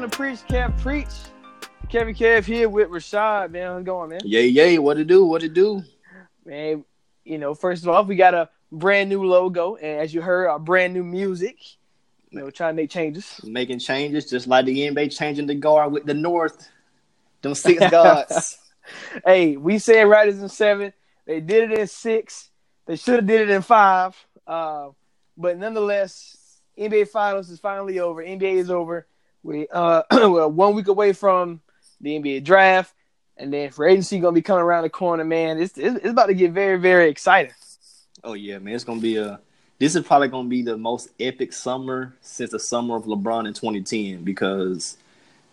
To Preach Kev Preach. Kevin Kev here with Rashad, man. How's it going, man? Yay, yay, what it do? What it do? Man, you know, first of all, we got a brand new logo, and as you heard, our brand new music. You know, trying to make changes. Making changes, just like the NBA changing the guard with the North. Them six guards. Hey, we said Riders in seven. They did it in six. They should have did it in five. Uh, but nonetheless, NBA Finals is finally over. NBA is over. We uh we're one week away from the NBA draft, and then free agency gonna be coming around the corner. Man, it's it's, it's about to get very very exciting. oh yeah, man, it's gonna be a. This is probably gonna be the most epic summer since the summer of LeBron in 2010 because,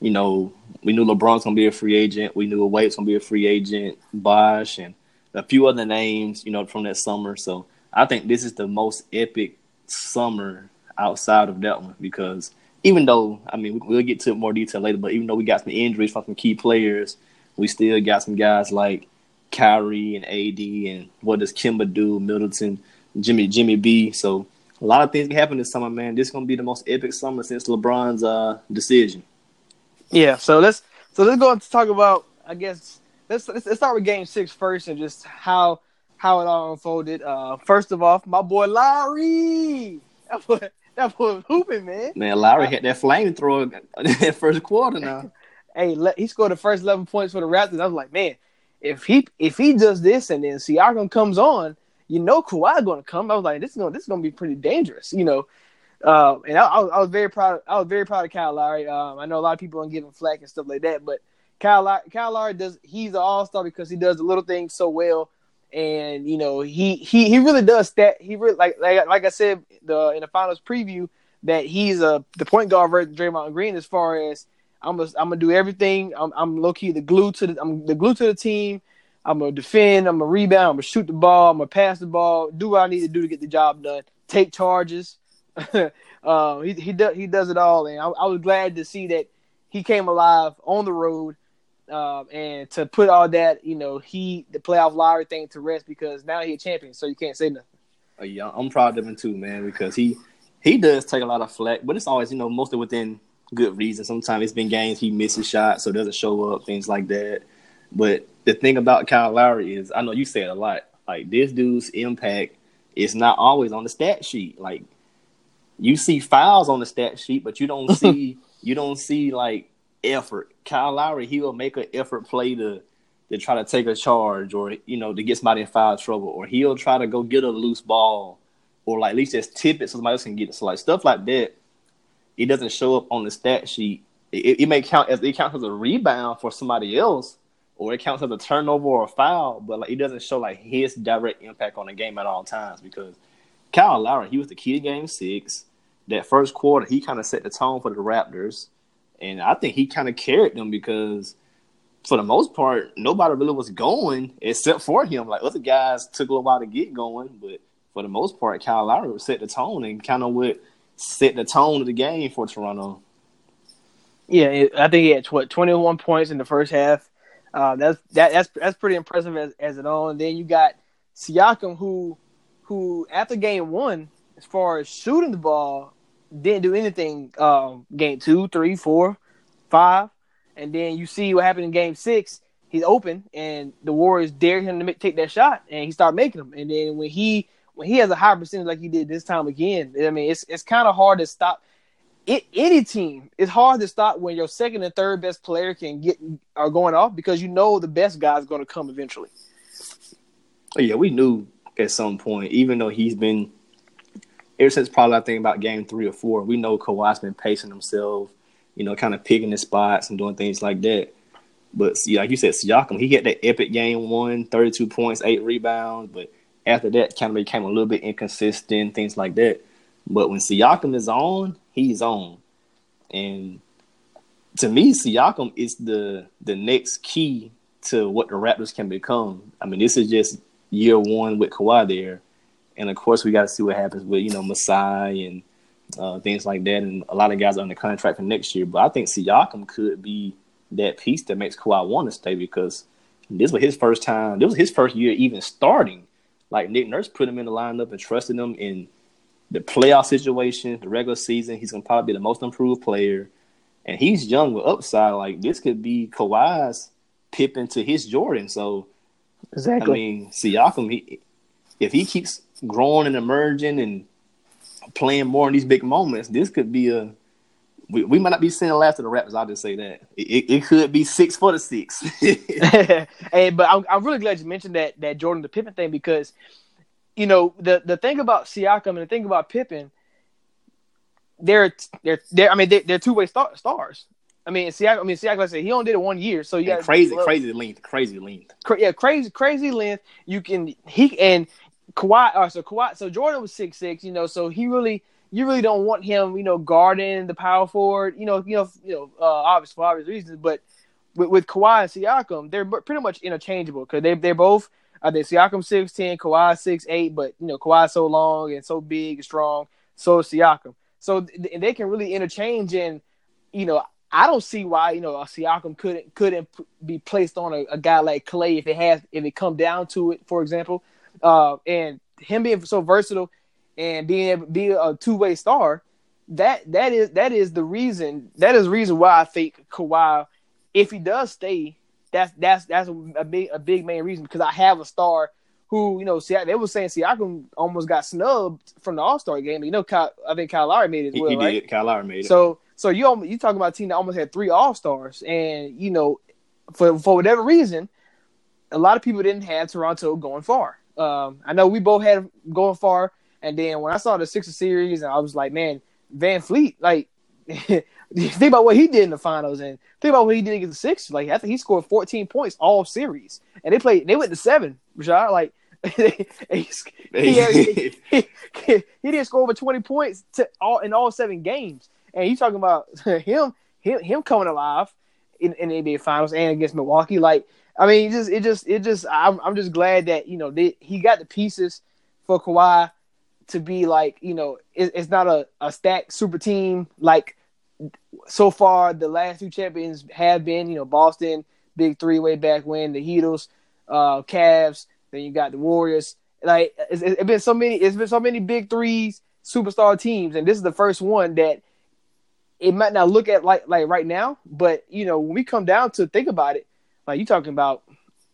you know, we knew LeBron's gonna be a free agent. We knew Wade's gonna be a free agent. Bosh and a few other names, you know, from that summer. So I think this is the most epic summer outside of that one because even though I mean we'll get to more detail later, but even though we got some injuries from some key players, we still got some guys like Kyrie and AD and what does Kemba do, Middleton, Jimmy Jimmy B. So a lot of things can happen this summer, man. This is gonna be the most epic summer since LeBron's uh decision. Yeah, so let's so let's go to talk about I guess let's let's, start with game six first and just how how it all unfolded. Uh first of all, my boy Lowry. That was hooping, man. Man, Lowry had that flamethrower in that first quarter now. Hey, he scored the first eleven points for the Raptors. I was like, man, if he if he does this and then Siakam comes on, you know Kawhi gonna come. I was like, this is gonna this is gonna be pretty dangerous, you know. Uh, and I, I, was, I was very proud. I was very proud of Kyle Lowry. Um, I know a lot of people don't give him flack and stuff like that, but Kyle Lowry, Kyle Lowry does. He's an all star because he does the little things so well, and you know he he he really does stat. He really like like like I said the in the finals preview that he's a the point guard of Draymond Green as far as I'm gonna I'm gonna do everything. I'm I'm low key the glue to the I'm the glue to the team. I'm gonna defend. I'm gonna rebound. I'm gonna shoot the ball. I'm gonna pass the ball. Do what I need to do to get the job done. Take charges. uh, he he does he does it all, and I, I was glad to see that he came alive on the road, uh, and to put all that you know he the playoff Lowry thing to rest because now he's a champion, so you can't say nothing. Uh, yeah, I'm proud of him too, man, because he he does take a lot of flack, but it's always you know mostly within good reason. Sometimes it's been games he misses shots, so doesn't show up, things like that. But the thing about Kyle Lowry is, I know you say it a lot. Like this dude's impact is not always on the stat sheet. Like you see fouls on the stat sheet, but you don't see you don't see like effort. Kyle Lowry, he will make an effort play to to try to take a charge or you know to get somebody in foul trouble, or he'll try to go get a loose ball, or like at least just tip it so somebody else can get it. So like stuff like that, it doesn't show up on the stat sheet. It, it may count as it counts as a rebound for somebody else, or it counts as a turnover or a foul, but like it doesn't show like his direct impact on the game at all times because Kyle Lowry, he was the key to game six. That first quarter, he kind of set the tone for the Raptors. And I think he kind of carried them because for the most part, nobody really was going except for him. Like other guys took a little while to get going, but for the most part, Kyle Lowry set the tone and kind of would set the tone of the game for Toronto. Yeah, I think he had what 21 points in the first half. Uh, that's that, that's that's pretty impressive as as it all. And then you got Siakam, who who after game one, as far as shooting the ball, didn't do anything. Um, game two, three, four, five, and then you see what happened in game six. He's open, and the Warriors dare him to make, take that shot, and he started making them. And then when he when he has a high percentage like he did this time again, I mean, it's it's kind of hard to stop it, any team, it's hard to stop when your second and third best player can get are going off because you know the best guy's going to come eventually. Yeah, we knew at some point, even though he's been ever since probably I think about game three or four, we know Kawhi's been pacing himself, you know, kind of picking his spots and doing things like that. But see, like you said, Siakam, he had that epic game one, 32 points, eight rebounds, but after that kind of became a little bit inconsistent, things like that. But when Siakam is on, he's on. And to me, Siakam is the the next key to what the Raptors can become. I mean, this is just year one with Kawhi there, and of course we got to see what happens with you know Masai and uh, things like that, and a lot of guys are under contract for next year. But I think Siakam could be that piece that makes Kawhi want to stay because this was his first time. This was his first year even starting. Like Nick Nurse put him in the lineup and trusted him in the playoff situation, the regular season. He's gonna probably be the most improved player, and he's young with upside. Like this could be Kawhi's Pippen to his Jordan. So Exactly. I mean, Siakam, he, if he keeps growing and emerging and playing more in these big moments, this could be a. We, we might not be seeing the last of the Raptors. I'll just say that it, it could be six for the six. hey, but I'm, I'm really glad you mentioned that that Jordan the Pippen thing because, you know, the the thing about Siakam and the thing about Pippen, they're they're, they're I mean they're, they're two way star, stars. I mean Siakam. I mean Siakam. Like I said he only did it one year, so yeah, crazy, crazy length, crazy length. cra- yeah, crazy, crazy length. You can he and Kawhi. Uh, so Kawhi. So Jordan was six six. You know, so he really, you really don't want him. You know, guarding the power forward. You know, you know, you know, uh, obvious for obvious reasons. But with, with Kawhi and Siakam, they're pretty much interchangeable because they they're both. I think Siakam six ten, Kawhi six eight. But you know, Kawhi so long and so big and strong. So is Siakam. So th- they can really interchange and you know. I don't see why you know Siakam couldn't couldn't be placed on a, a guy like Klay if it has if it come down to it, for example, uh, and him being so versatile and being able to be a two way star, that that is that is the reason that is the reason why I think Kawhi, if he does stay, that's that's that's a big a big main reason because I have a star who you know see they were saying Siakam almost got snubbed from the All Star game. You know, Kyle, I think Kyle Lowry made it as He, well, he right? did. Kyle Lowry made it. So so you you talking about a team that almost had three All Stars, and you know, for for whatever reason, a lot of people didn't have Toronto going far. Um, I know we both had going far, and then when I saw the Sixers series, and I was like, man, VanVleet, like. think about what he did in the finals, and think about what he did against the Sixers. Like I think he scored 14 points all series, and they played. They went to seven. Rashad, like he, he, he, he didn't score over 20 points to all in all seven games. And you talking about him him him coming alive in, in the NBA finals and against Milwaukee. Like, I mean, it just it just it just I'm I'm just glad that, you know, they, he got the pieces for Kawhi to be like, you know, it, it's not a, a stacked super team like so far the last two champions have been, you know, Boston, big three way back when, the Heatles, uh, Cavs, then you got the Warriors. Like it's, it's been so many, it's been so many big threes, superstar teams, and this is the first one that it might not look at like like right now, but you know when we come down to think about it, like you talking about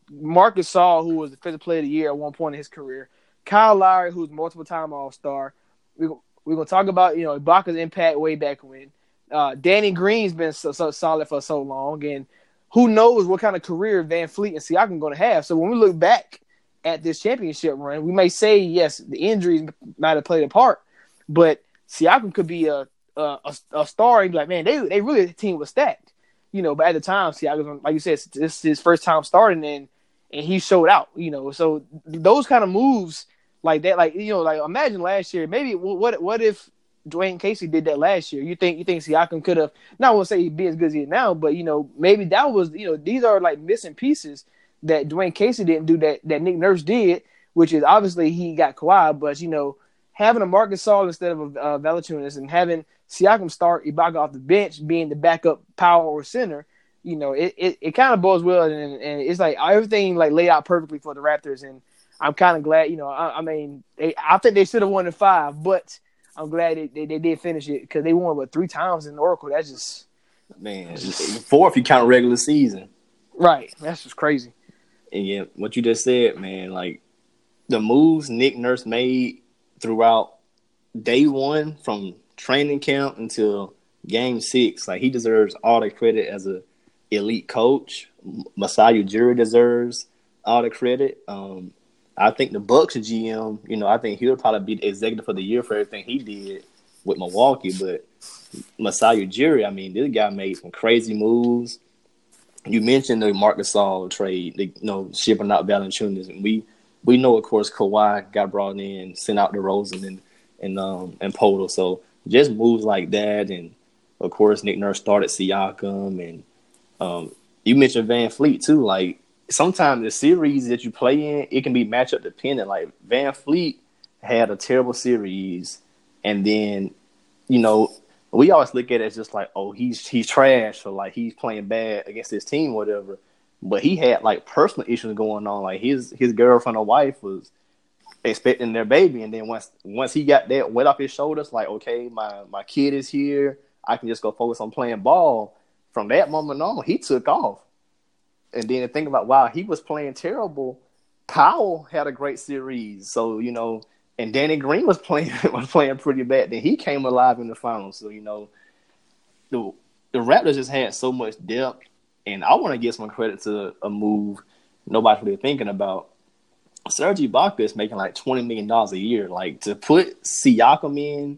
Marc Gasol, who was the defensive player of the year at one point in his career, Kyle Lowry, who's multiple time All Star. We we're gonna talk about you know Ibaka's impact way back when. Uh, Danny Green's been so, so solid for so long, and who knows what kind of career VanVleet and Siakam going to have. So when we look back at this championship run, we may say yes, the injuries might have played a part, but Siakam could be a a, a, a star and be like, man, they they really the team was stacked, you know. But at the time, Siakam, like you said, this is his first time starting and and he showed out, you know. So those kind of moves like that, like you know, like imagine last year, maybe what what if Dwane Casey did that last year. You think you think Siakam could have not want to say he'd be as good as he is now, but you know maybe that was you know these are like missing pieces that Dwane Casey didn't do that that Nick Nurse did, which is obviously he got Kawhi, but you know having a Marc Gasol instead of a uh, Valanciunas and having Siakam start Ibaka off the bench being the backup power or center, you know it it, it kind of bodes well and, and it's like everything like laid out perfectly for the Raptors and I'm kind of glad you know I, I mean they, I think they should have won in five, but I'm glad they, they, they did finish it because they won what three times in Oracle. That's just Man, four if you count regular season. right. That's just crazy. And yeah, what you just said, man, like the moves Nick Nurse made throughout day one from training camp until game six, like he deserves all the credit as a elite coach. Masai Ujiri deserves all the credit. Um, I think the Bucks GM, you know, I think he'll probably be the executive for the year for everything he did with Milwaukee. But Masai Ujiri, I mean, this guy made some crazy moves. You mentioned the Marc Gasol trade, the, you know, shipping out Valanciunas, and we we know, of course, Kawhi got brought in, sent out DeRozan and and um and Poeltl. So just moves like that, and of course, Nick Nurse started Siakam, and um, you mentioned VanVleet too. Like sometimes the series that you play in, it can be matchup dependent. Like VanVleet had a terrible series, and then you know we always look at it as just like, oh, he's he's trash or like he's playing bad against his team, whatever. But he had like personal issues going on. Like his his girlfriend or wife was expecting their baby, and then once once he got that wet off his shoulders, like, okay, my my kid is here, I can just go focus on playing ball. From that moment on, he took off. And then to think about, wow, he was playing terrible. Powell had a great series, so you know and Danny Green was playing was playing pretty bad. Then he came alive in the finals. So you know, the the Raptors just had so much depth, and I want to give some credit to a move nobody's really thinking about. Serge Ibaka is making like twenty million dollars a year. Like to put Siakam in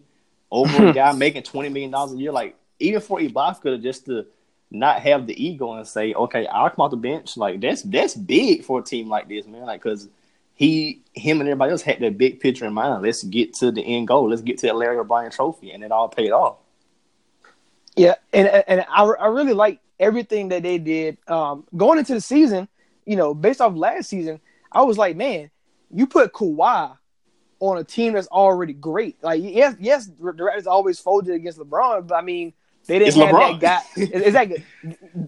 over a guy making twenty million dollars a year, like even for Ibaka just to not have the ego and say, okay, I'll come off the bench. Like that's that's big for a team like this, man. Like because he, him, and everybody else had that big picture in mind. Let's get to the end goal. Let's get to that Larry O'Brien Trophy, and it all paid off. Yeah, and and I, I really like everything that they did um, going into the season. You know, based off last season, I was like, man, you put Kawhi on a team that's already great. Like, yes, yes, the Raptors always folded against LeBron, but I mean, they didn't It's have LeBron. that. It's like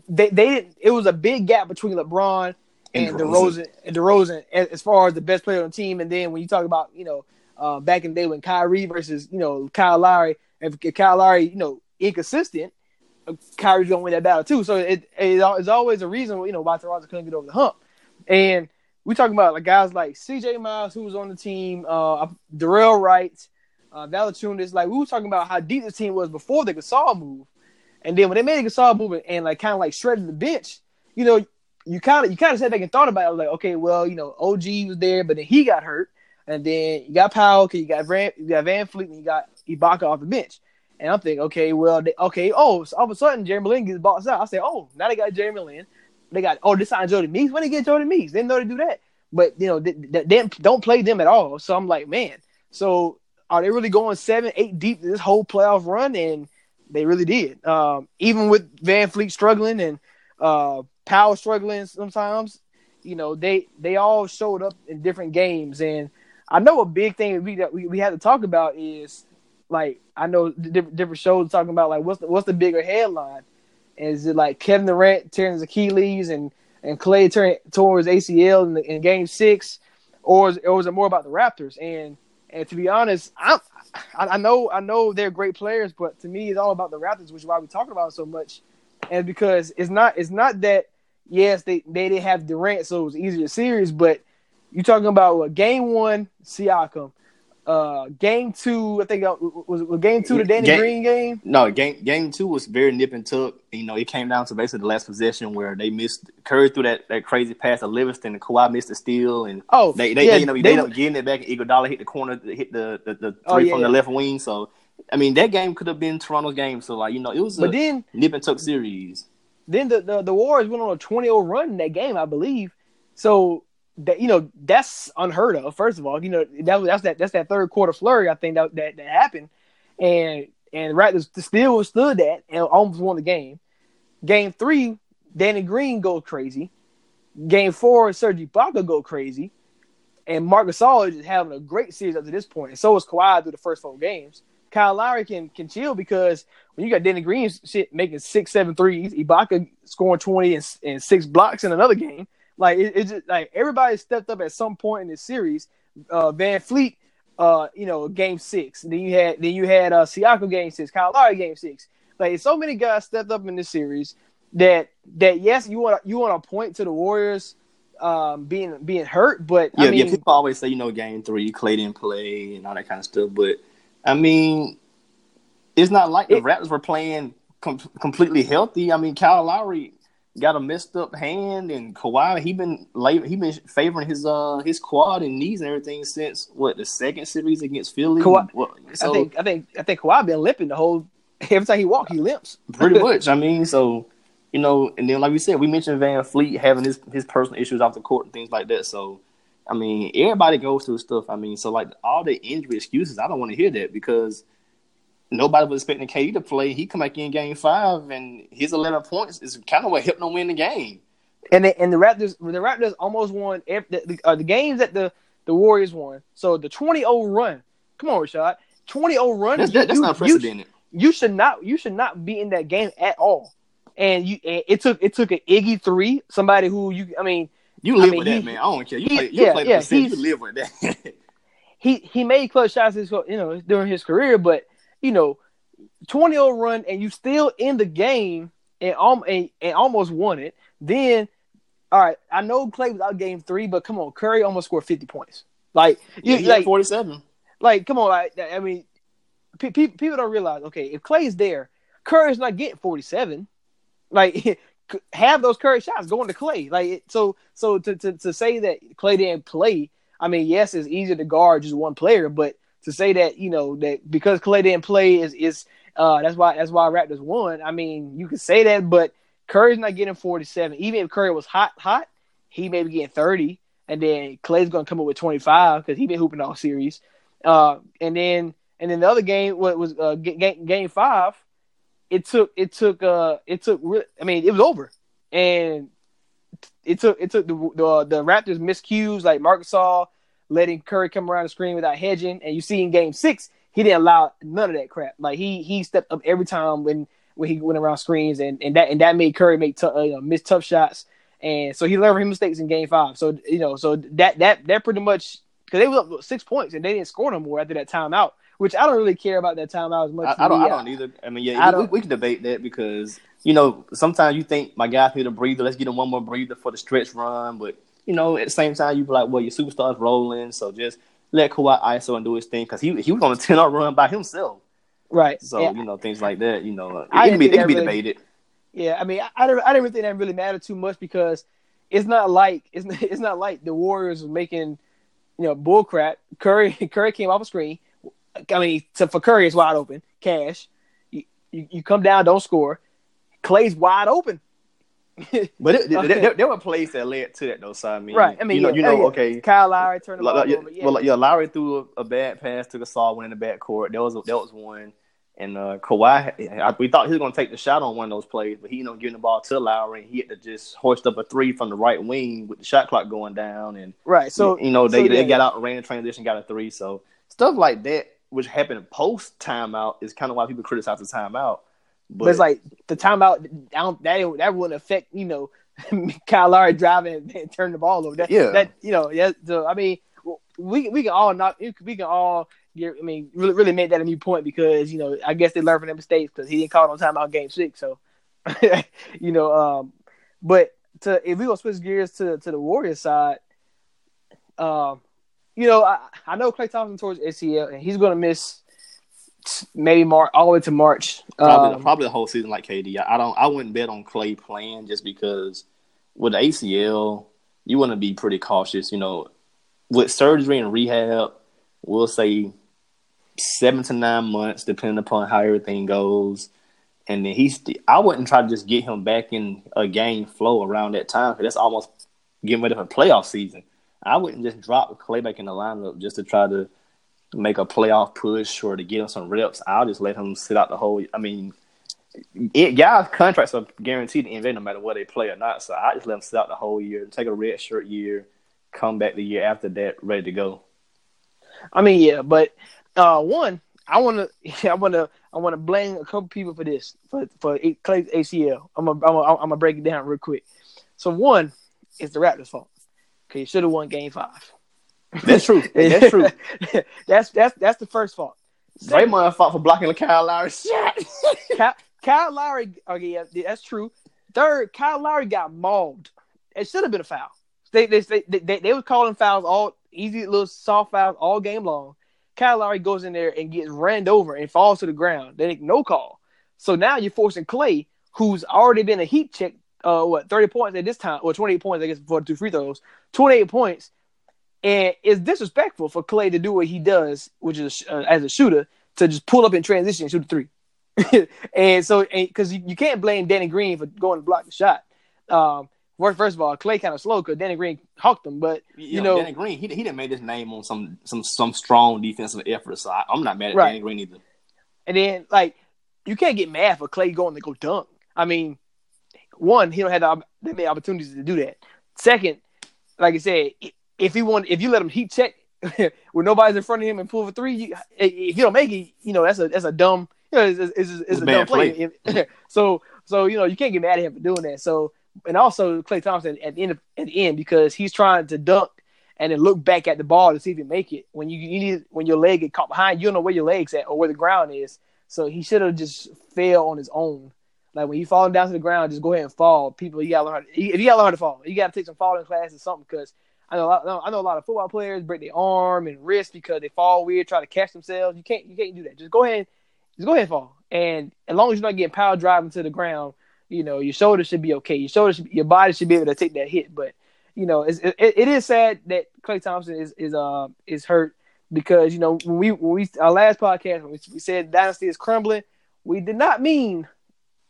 they they didn't. It was a big gap between LeBron and, And DeRozan. And DeRozan, as far as the best player on the team, and then when you talk about you know uh, back in the day when Kyrie versus you know Kyle Lowry, if, if Kyle Lowry you know inconsistent, uh, Kyrie's gonna win that battle too. So it, it it's always a reason you know why Toronto couldn't get over the hump. And we talking about like guys like C.J. Miles who was on the team, uh, Darrell Wright, uh, Valanciunas. Like we were talking about how deep the team was before the Gasol move, and then when they made the Gasol move and like kind of like shredded the bench, you know, you kind of you kind of sat back and thought about it I was like, okay, well, you know, OG was there, but then he got hurt, and then you got Powell, cause you got Van, you got VanVleet, and you got Ibaka off the bench. And I'm thinking, okay, well, they, okay, oh, so all of a sudden Jeremy Lin gets boxed out. I say, oh, now they got Jeremy Lin. They got oh, this signed Jodie Meeks. When they get Jodie Meeks, they didn't know to do that. But you know, they, they, they don't play them at all. So I'm like, man, so are they really going seven, eight deep this whole playoff run? And they really did. Um, even with VanVleet struggling and uh, Powell struggling sometimes, you know, they they all showed up in different games. And I know a big thing we that we, we had to talk about is like I know different different shows talking about like what's the what's the bigger headline? Is it like Kevin Durant tearing his Achilles and and Klay tearing tore his ACL in, the, in Game Six, or is, or is it more about the Raptors? And and to be honest, I'm, I I know I know they're great players, but to me, it's all about the Raptors, which is why we talk about it so much. And because it's not it's not that yes they they didn't have Durant, so it was easier series, but you're talking about what, game one Siakam, uh, game two I think uh, was, was game two the Danny Game- Green game. No, game game two was very nip and tuck. You know, it came down to basically the last possession where they missed Curry through that, that crazy pass to Livingston and Kawhi missed the steal and Oh, they they, yeah, they, you know, they, they- ended up getting it back and Iguodala hit the corner hit the the, the three Oh, yeah, from the yeah. left wing. So I mean that game could have been Toronto's game. So like, you know, it was a But then nip and tuck series. then the, the, the Warriors went on a 20-0 run in that game, I believe. So that you know that's unheard of. First of all, you know that that's that that's that third quarter flurry I think that that, that happened, and and Raptors still withstood that and almost won the game. Game three, Danny Green go crazy. Game four, Serge Ibaka go crazy, and Marc Gasol is having a great series up to this point. And so is Kawhi through the first four games. Kyle Lowry can can chill because when you got Danny Green shit making six, seven threes, Ibaka scoring twenty and, and six blocks in another game, like it, it's just like everybody stepped up at some point in the series. Uh, VanVleet, uh, you know, game six. then you had then you had uh, Siakam game six, Kyle Lowry game six. Like so many guys stepped up in this series that that yes, you want you want to point to the Warriors um, being being hurt, but Yeah, I mean, yeah. People always say, you know, game three, Klay didn't play and all that kind of stuff. But I mean, it's not like the It- Raptors were playing com- completely healthy. I mean, Kyle Lowry got a messed up hand, and Kawhi he been he been favoring his uh his quad and knees and everything since what the second series against Philly. Kawhi- What- so I think I think I think Kawhi been limping the whole. Every time he walk, he limps. pretty much. I mean, so you know, and then like we said, we mentioned VanVleet having his his personal issues off the court and things like that. So. I mean, everybody goes through stuff. I mean, so like all the injury excuses, I don't want to hear that because nobody was expecting KD to play. He come back in game five, and his eleven points is kind of what helped them win the game. And the, and the Raptors the Raptors almost won ev- the, the, uh, the games that the the Warriors won. So the 20-0 run. Come on, Rashad. 20-0 run. That's, that, that's you- not you- you should not you should not be in that game at all. And you and it took it took an Iggy three, somebody who you I mean You I live mean, with he- that, man. I don't care. You he- play, you yeah, play the yeah. You live with that. he he made clutch shots his you know during his career, but you know 20-0 run and you still in the game and, um, and and almost won it. Then all right, I know Klay was out game three, but come on, Curry almost scored fifty points. Like you yeah, like forty-seven. like come on, like, I mean, pe- pe- people don't realize. Okay, if Klay's there, Curry's not getting forty seven. Like have those Curry shots going to Klay. Like so, so to, to to say that Klay didn't play. I mean, yes, it's easier to guard just one player, but to say that you know that because Klay didn't play is is uh that's why that's why Raptors won. I mean, you could say that, but Curry's not getting forty seven. Even if Curry was hot, hot, he may be getting thirty, and then Klay's gonna come up with twenty five because he been hooping all series. Uh, and then and then the other game what was uh, game game five. It took it took uh it took I mean it was over, and it took it took the the, the Raptors miscues like Marcus Gasol letting Curry come around the screen without hedging, and you see in Game Six he didn't allow none of that crap. Like he he stepped up every time when when he went around screens, and, and that and that made Curry make tou- uh, you know, miss tough shots, and so he learned from his mistakes in Game Five. So you know so that that that pretty much because they was up six points and they didn't score no more after that timeout, which I don't really care about that timeout as much. I, I don't. Me, I don't either. I mean, yeah, I we, we can debate that because you know sometimes you think my guys need a breather. Let's get him one more breather for the stretch run. But you know, at the same time, you be like, well, your superstar's rolling, so just let Kawhi ISO and do his thing because he he was on a ten up run by himself. right? So Yeah. you know things like that. You know, it, I can be it can be really- debated. Yeah, I mean, I, I don't, I didn't really think that really mattered too much because it's not like it's not, it's not like the Warriors were making, you know, bull crap. Curry Curry came off a screen. I mean, so for Curry, it's wide open. Cash, you, you, you come down, don't score. Klay's wide open. But it, there- Okay. there, there were plays that led to that though. So I mean, right. I mean, you know, yeah, you oh, know, yeah. okay. Kyle Lowry turned the ball Like, over. Yeah, well, like, yeah, Lowry threw a, a bad pass to Gasol, went in the back court. That was that was one. And uh, Kawhi, I, we thought he was going to take the shot on one of those plays, but he ended up giving the ball to Lowry, and he had to just hoist up a three from the right wing with the shot clock going down. And right. So you know they, so, they got out, ran the transition, got a three. So stuff like that, which happened post timeout, is kind of why people criticize the timeout. But, it's like the timeout. I don't, that that wouldn't affect you know Kyle Lowry driving and, turning the ball over. That, Yeah. That you know. Yeah. So I mean, we we can all not We can all. Get, I mean, really, really make that a new point because you know I guess they learned from their mistakes because he didn't call it on timeout game six. So you know, um, but to if we gonna switch gears to to the Warriors side, um, you know, I, I know Klay Thompson towards ACL and he's gonna miss maybe March all the way to March. probably Um, probably the whole season like KD. I, I don't I wouldn't bet on Klay playing just because with the ACL you want to be pretty cautious. You know, with surgery and rehab, we'll say seven to nine months, depending upon how everything goes. And then he's I wouldn't try to just get him back in a game flow around that time because that's almost getting rid of a playoff season. I wouldn't just drop Klay back in the lineup just to try to make a playoff push or to get him some reps. I'll just let him sit out the whole. I mean, it, guys' contracts are guaranteed to invade no matter where they play or not. So I just let him sit out the whole year, take a red shirt year, come back the year after that ready to go. I mean, yeah, but uh, one, I want to, I want to, I want to blame a couple people for this for for Klay's ACL. I'm gonna, I'm gonna, break it down real quick. So one, it's the Raptors' fault. Okay, you should have won Game Five. That's true. That's true. that's that's that's the first fault. Draymond fought for blocking Kyle Lowry's shot. Kyle, Kyle Lowry, okay, yeah, that's true. Third, Kyle Lowry got mauled. It should have been a foul. They they they they, they, they was calling fouls all easy little soft fouls all game long. Kyle Lowry goes in there and gets ran over and falls to the ground. Then no call. So now you're forcing Klay, who's already been a heat check, uh, what thirty points at this time, or twenty eight points, I guess, before the two free throws, twenty eight points, and it's disrespectful for Klay to do what he does, which is uh, as a shooter, to just pull up in transition and shoot a three. and so, because you, you can't blame Danny Green for going to block the shot. Um, first, first of all, Klay kind of slow because Danny Green hawked him, but you, You know, know, Danny Green, he he didn't make his name on some some some strong defensive effort. So I, I'm not mad at Right. Danny Green either. And then like you can't get mad for Klay going to go dunk. I mean, one, he don't have the, many opportunities to do that. Second, like I said, if he want, if you let him heat check when nobody's in front of him and pull for three, you, if you don't make it, you know that's a that's a dumb, you know, it's, it's, it's, it's a a dumb bad play. so so you know you can't get mad at him for doing that. So and also Klay Thompson at the end of, at the end because he's trying to dunk and then look back at the ball to see if you make it. When you, you need when your leg get caught behind, you don't know where your legs at or where the ground is. So he should have just fell on his own. Like when you falling down to the ground, just go ahead and fall. People, you gotta learn. How to, if you gotta learn how to fall, you gotta take some falling classes or something. Because I know, a lot, I know a lot of football players break their arm and wrist because they fall weird, try to catch themselves. You can't, you can't do that. Just go ahead, just go ahead and fall. And as long as you're not getting power driving to the ground, you know your shoulder should be okay. Your shoulder, should, your body should be able to take that hit. But you know, it's, it, it is sad that Klay Thompson is is uh is hurt because you know when we when we our last podcast when we, we said dynasty is crumbling, we did not mean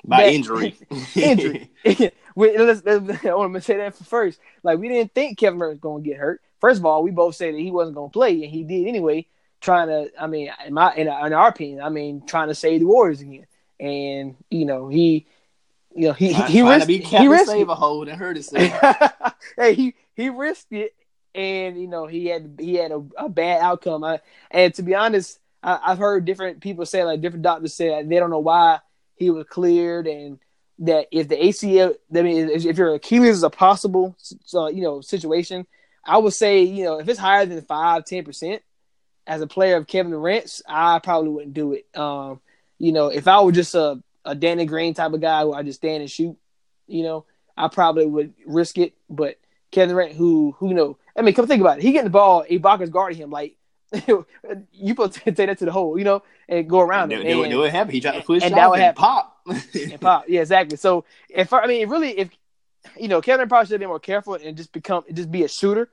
By That- injury. injury. we, let's, let's- I want to say that first. Like we didn't think Kevin Durant was going to get hurt. First of all, we both said that he wasn't going to play, and he did anyway. Trying to, I mean, in my in, in our opinion, I mean, trying to save the Warriors again. And you know, he, you know, he he, he Trying risked to be he risked Save a hold and hurt himself. it. hey, he he risked it, and you know, he had he had a, a bad outcome. I, and to be honest, I, I've heard different people say, like different doctors say, they don't know why he was cleared, and that if the ACL, I mean, if your Achilles is a possible, uh, you know, situation, I would say, you know, if it's higher than five, ten percent, as a player of Kevin Durant's, I probably wouldn't do it. Um, you know, if I were just a, a Danny Green type of guy where I just stand and shoot, you know, I probably would risk it. But Kevin Durant, who who know, I mean, come think about it. He getting the ball, Ibaka's guarding him. Like you put take that to the hole, you know, and go around it. and- they would happen. He tried to push and that would and happen. pop. and pop. Yeah, exactly. So if I mean, really, if you know, Kevin probably should have been more careful and just become just be a shooter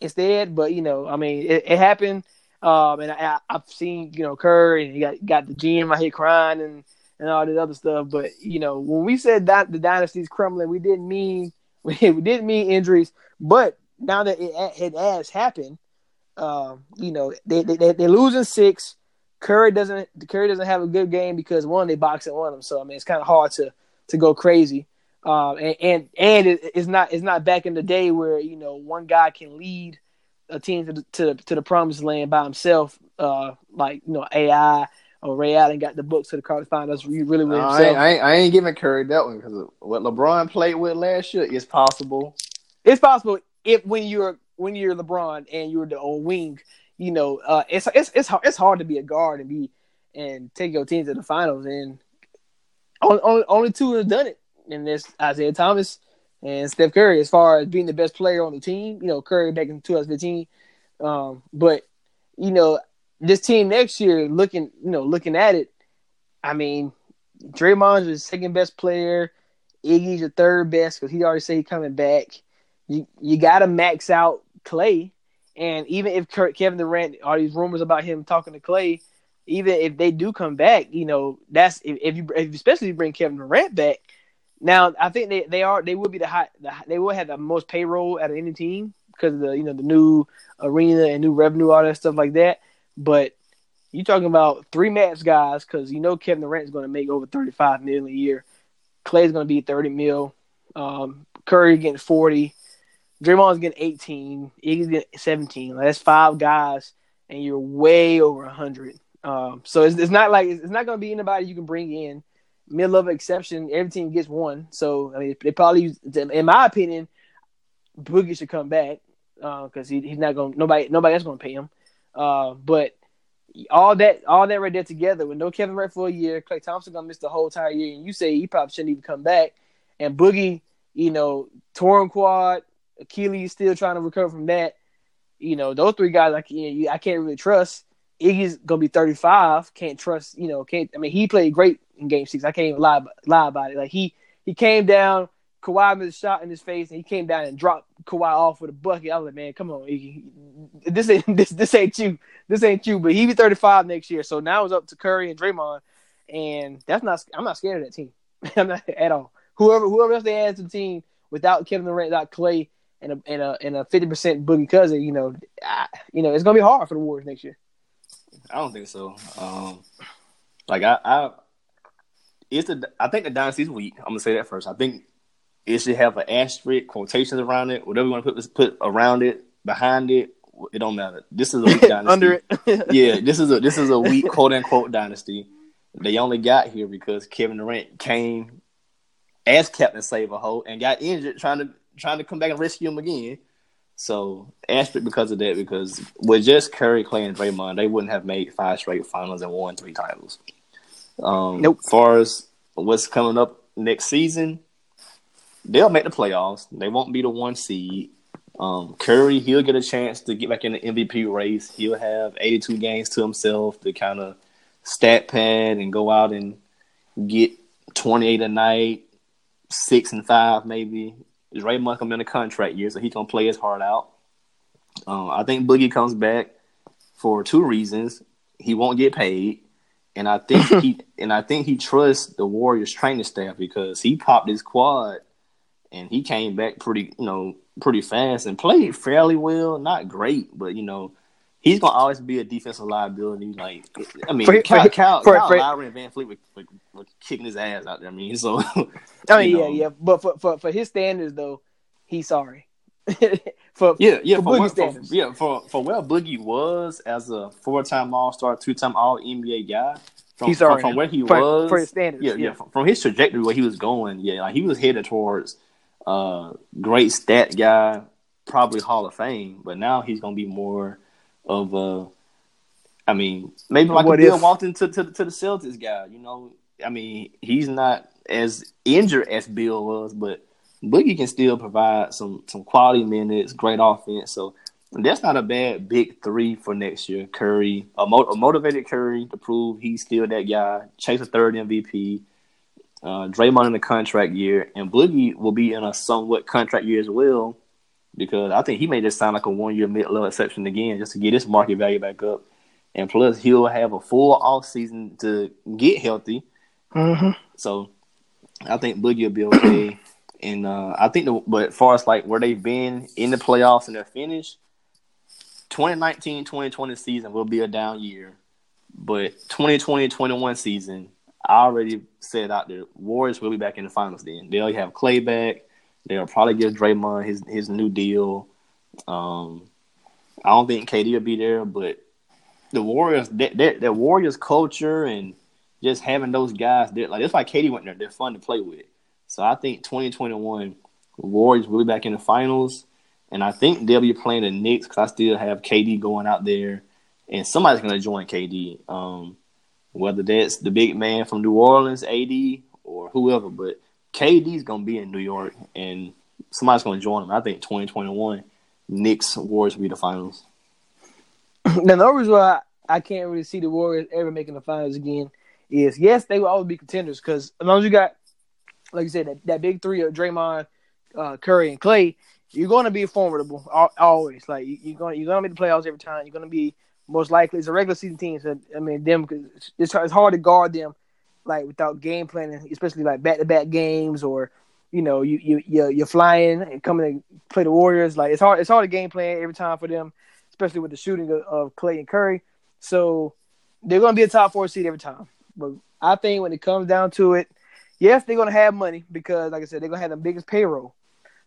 instead. But you know, I mean, it, it happened. Um, and I, I've seen you know Curry and he got got the GM out here crying and and all this other stuff. But you know, when we said that the dynasty's crumbling, we didn't mean we, didn't mean injuries. But now that it, it has happened, um, you know, they they they they're losing six. Curry doesn't Curry doesn't have a good game because one they box and one of them. So I mean, it's kind of hard to to go crazy. Um, and and and it, it's not it's not back in the day where you know one guy can lead a team to the, to, to the promised land by himself, uh, like you know AI or Ray Allen got the Bucks to the quarterfinals really with No, I, himself. ain't, I, ain't, I ain't giving Curry that one because what LeBron played with last year is possible. it's possible if when you're when you're LeBron and you're the old wing, you know, uh, it's it's it's hard, it's hard to be a guard and be and take your team to the finals. And only only, only two have done it, and there's Isiah Thomas and Steph Curry as far as being the best player on the team. You know, Curry back in 2015, um, but you know this team next year looking you know looking at it, I mean, Draymond's the second best player. Iggy's the third best because he already said he's coming back. You you got to max out Klay, and even if Kevin Durant, all these rumors about him talking to Klay, even if they do come back, you know that's if, if you especially if you bring Kevin Durant back. Now I think they, they are they will be the high the, they will have the most payroll out of any team because of the you know the new arena and new revenue all that stuff like that. But you're talking about three max guys because you know Kevin Durant is going to make over thirty five million a year. Klay's going to be thirty mil. Um, Curry getting forty. Draymond's getting eighteen. Iggy's getting seventeen. Like, that's five guys, and you're way over hundred. Um, so it's, it's not like it's not going to be anybody you can bring in. Mid level exception, every team gets one. So I mean, they probably, use, in my opinion, Boogie should come back because he, he's not going. Nobody, nobody else going to pay him. Uh, but all that, all that right there together with no Kevin Durant for a year, Klay Thompson gonna miss the whole entire year, and you say he probably shouldn't even come back. And Boogie, you know, torn quad, Achilles still trying to recover from that. You know, those three guys, I can't, I can't really trust. Iggy's gonna be 35. Can't trust, you know, can't. I mean, he played great in Game Six. I can't even lie lie about it. Like he he came down, Kawhi missed a shot in his face, and he came down and dropped Kawhi off with a bucket. I was like, man, come on, Iggy. This ain't this this ain't you. This ain't you. But he be 35 next year. So now it's up to Curry and Draymond, and that's not. I'm not scared of that team. I'm not at all. Whoever whoever else they add to the team without Kevin Durant, without Klay, and a and a and a 50 percent Boogie Cousin, you know, I, you know, it's gonna be hard for the Warriors next year. I don't think so. Um, like I, I, it's the I think the dynasty's weak. I'm gonna say that first. I think it should have an asterisk quotations around it, whatever you want to put put around it, behind it. It don't matter. This is a weak dynasty. Under it. yeah, this is a this is a weak quote unquote dynasty. They only got here because Kevin Durant came as Captain Save a Hole and got injured trying to trying to come back and rescue him again. So asterisk because of that, because with just Curry, Klay, and Draymond, they wouldn't have made five straight finals and won three titles. Um, Nope. As far as what's coming up next season, they'll make the playoffs. They won't be the one seed. Um, Curry, he'll get a chance to get back in the MVP race. He'll have 82 games to himself to kind of stat pad and go out and get 28 a night, six and five maybe. Draymond coming in a contract year, so he's gonna play his heart out. Um, I think Boogie comes back for two reasons. He won't get paid, and I think he and I think he trusts the Warriors training staff because he popped his quad and he came back pretty, you know, pretty fast and played fairly well. Not great, but you know, he's gonna always be a defensive liability. Like, I mean, For- Kyle, for- Kyle, for- Kyle for- Lowry and VanVleet were, were, were kicking his ass out there. I mean, so I mean, you yeah, yeah, but for, for for his standards though, he's sorry. for Yeah, yeah, for for, what, for standards. yeah, for for where Boogie was as a four time All Star, two time All NBA guy. From, He's from, from where he For- was, for his standards, yeah, yeah, yeah. From, from his trajectory where he was going, yeah, like he was headed towards uh great stat guy, probably Hall of Fame, but now he's gonna be more of uh, I mean, maybe like What a Bill if? Walton to, to to the Celtics guy, you know. I mean, he's not as injured as Bill was, but Boogie can still provide some some quality minutes, great offense. So that's not a bad big three for next year. Curry, a, mo- a motivated Curry to prove he's still that guy. Chase a third MVP. Uh, Draymond in the contract year, and Boogie will be in a somewhat contract year as well, because I think he may just sign like a one year mid level exception again just to get his market value back up. And plus, he'll have a full off season to get healthy. hmm So I think Boogie will be okay. and uh, I think, the, but as far as like where they've been in the playoffs and their finish, 2019-2020 season will be a down year. But 2020-21 season, I already said out there, Warriors will be back in the finals then. They'll have Klay back. They'll probably give Draymond his his new deal. Um, I don't think KD will be there, but the Warriors, that that that Warriors culture and just having those guys there, like that's why KD went there. They're fun to play with. So I think 2021 Warriors will be back in the finals, and I think they'll be playing the Knicks because I still have KD going out there, and somebody's going to join KD. Um, whether that's the big man from New Orleans, AD, or whoever, but KD's to be in New York, and somebody's to join him. I think 2021 Knicks Warriors will be the finals. Now the reason why I can't really see the Warriors ever making the finals again is yes, they will always be contenders because as long as you got, like you said, that, that big three of Draymond, uh, Curry, and Klay, you're going to be formidable always. Like you- you're going, you're going to make the playoffs every time. You're going to be most likely it's a regular season team. So I mean, them it's it's hard to guard them like without game planning, especially like back to back games or you know you you you're, you're flying and coming to play the Warriors. Like it's hard it's hard to game plan every time for them, especially with the shooting of, of Klay and Curry. So they're going to be a top four seed every time. But I think when it comes down to it, yes, they're going to have money because, like I said, they're going to have the biggest payroll.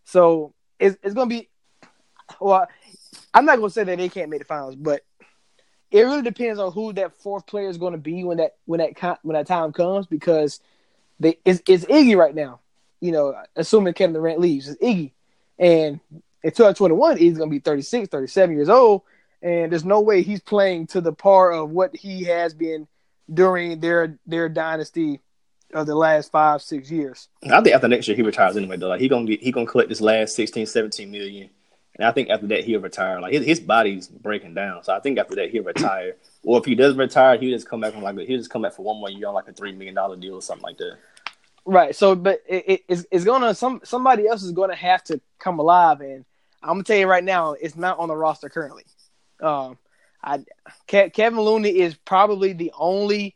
So it's, it's going to be, well, I'm not going to say that they can't make the finals, but it really depends on who that fourth player is going to be when that when that when that time comes because they it's, it's Iggy right now. You know, assuming Kevin Durant leaves, it's Iggy, and in 2021 he's going to be 36, 37 years old, and there's no way he's playing to the par of what he has been during their their dynasty of the last five six years. I think after next year he retires anyway though. Like he gonna he gonna collect this last 16, 17 million And I think after that he'll retire. Like his, his body's breaking down, so I think after that he'll retire. or if he does retire, he'll just come back on like he'll just come back for one more year on like a three million dollar deal or something like that. Right. So, but it, it, it's, it's gonna some somebody else is gonna have to come alive, and I'm gonna tell you right now, it's not on the roster currently. Um, I Ke- Kevin Looney is probably the only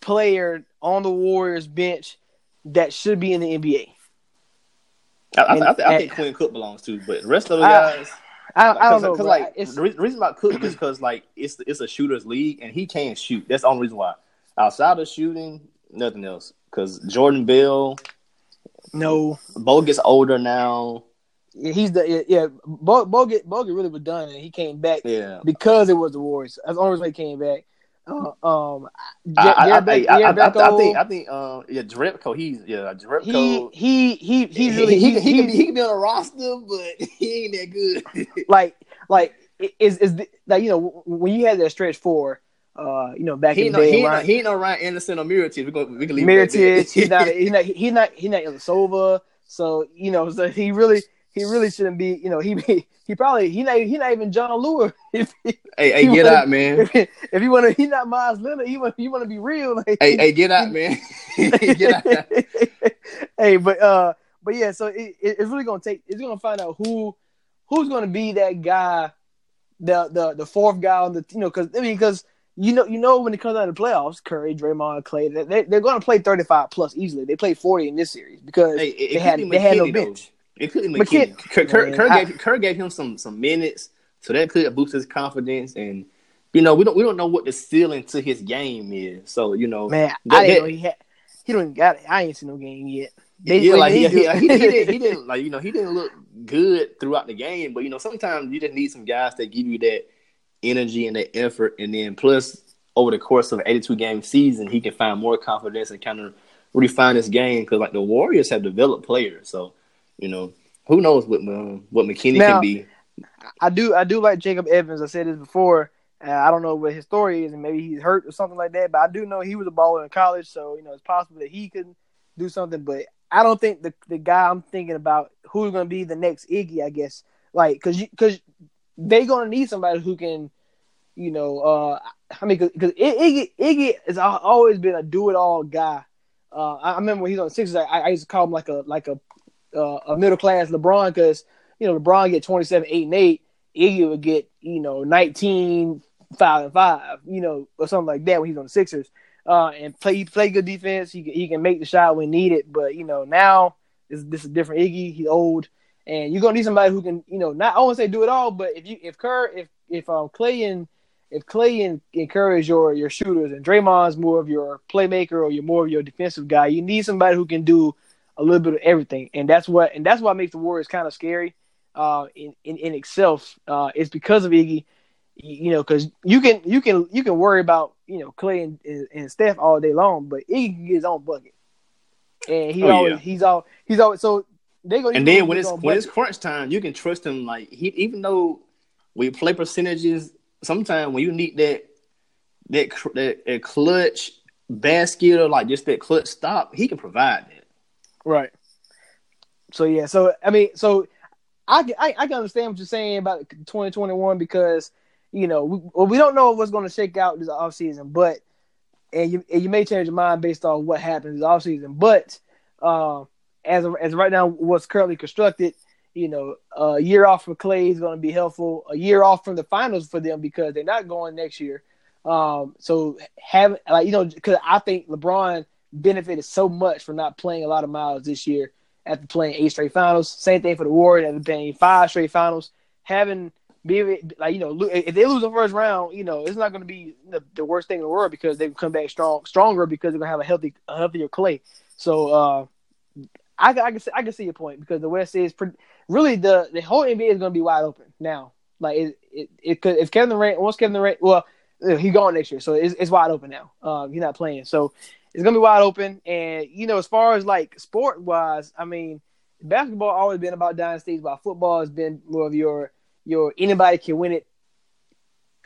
player on the Warriors bench that should be in the NBA. I, I, And- I, I think and- Quinn Cook belongs too, but the rest of the guys. I, I don't know. Because like it's, the reason about Cook is because like it's it's a shooter's league and he can't shoot. That's the only reason why. Outside of shooting, nothing else. Because Jordan Bell, no, Bo gets older now. Yeah, he's the yeah. yeah Bo, Bogut Bogut really was done, and he came back Yeah. because it was the Warriors. That's the only reason he came back. Uh, um, I, I, Beck- I, I, Jared I, think I think uh yeah Jerebko he's yeah Jerebko he he he he, he's really he, he, he, can be, he can be on a roster but he ain't that good. like like is is the, like you know when you had that stretch four, uh, you know back he in the day, he ain't no, Ryan- he Ryan Anderson or Mirotic. We gonna we can leave it. Mirotic, he's not he's not he's not he's not Ilyasova, so you know so he really he really shouldn't be you know he he probably he not he not even John Lewis if he, hey hey he get wanna- out man. if, if you want to he not Meyers Leonard he want you want to be real like hey hey get out man. get out. hey, but uh, but yeah, so it, it- it's really gonna take. It's gonna find out who who's gonna be that guy, the the the fourth guy on the you know because I mean because you know you know when it comes out of the playoffs, Curry, Draymond, Klay, they they- they're gonna play thirty five plus easily. They played forty in this series because Hey, they had they had no McKinnie, though. It could be McKin- McKinnie. Kerr, Kerr, I- gave Kerr gave him some some minutes, so that could boost his confidence. And you know, we don't we don't know what the ceiling to his game is. So you know, Man, that- I didn't that- know he had. He don't even got it. I ain't seen no game yet. yeah, like he, he, he didn't he didn't like you know he didn't look good throughout the game. But you know, sometimes you just need some guys that give you that energy and that effort, and then plus over the course of an 82 game season, he can find more confidence and kind of refine his game because like the Warriors have developed players, so you know who knows what um, what McKinnie Now- can be. I do I do like Jacob Evans. I said this before. Uh, I don't know what his story is, and maybe he's hurt or something like that. But I do know he was a baller in college, so you know it's possible that he could do something. But I don't think the the guy I'm thinking about who's going to be the next Iggy. I guess like because because they going to need somebody who can, you know, uh, I mean because Iggy Iggy has always been a do it all guy. Uh, I remember when he was on the Sixers, I, I used to call him like a like a uh, a middle class LeBron because you know LeBron get 27, 8, and 8. Iggy would get, you know, 19, 5 and 5, you know, or something like that when he's on the Sixers. Uh, and play play good defense. He he can make the shot when needed. But you know now this this is a different Iggy. He's old, and you're gonna need somebody who can you know not I won't say do it all, but if you if Kerr if if um Klay and if Klay and, and is your your shooters and Draymond's more of your playmaker or you're more of your defensive guy, you need somebody who can do a little bit of everything, and that's what and that's what makes the Warriors kind of scary uh, in, in in itself. Uh, it's because of Iggy, you, know, because you can you can you can worry about you know Klay and, and, and Steph all day long, but Iggy can get his own bucket, and he Oh, always yeah. he's all he's always so they go And then when it's when it's crunch time, you can trust him. Like he, even though we play percentages, sometimes when you need that that that, that clutch basket or like just that clutch stop, he can provide that. Right. So yeah, so I mean, so I I, I can understand what you're saying about 2021 because you know we, well, we don't know what's going to shake out this off season, but and you and you may change your mind based on what happens this offseason, but uh, as of, as of right now, what's currently constructed, you know, a year off for Klay is going to be helpful. A year off from the finals for them because they're not going next year. Um, so having like you know, because I think LeBron benefited so much from not playing a lot of miles this year after playing eight straight finals. Same thing for the Warriors after playing five straight finals. Having be like you know, if they lose the first round, you know, it's not going to be the, the worst thing in the world because they come back strong, stronger because they're going to have a healthy, a healthier Klay. So uh, I, I can see, I can see your point because the West is pretty, really the the whole NBA is going to be wide open now. Like it, it, it could if Kevin Durant once Kevin Durant, well, uh, he gone next year, so it's, it's wide open now. Um, he's not playing, so it's gonna be wide open. And you know, as far as like sport wise, I mean, basketball always been about dynasties, while football has been more of your your anybody can win it,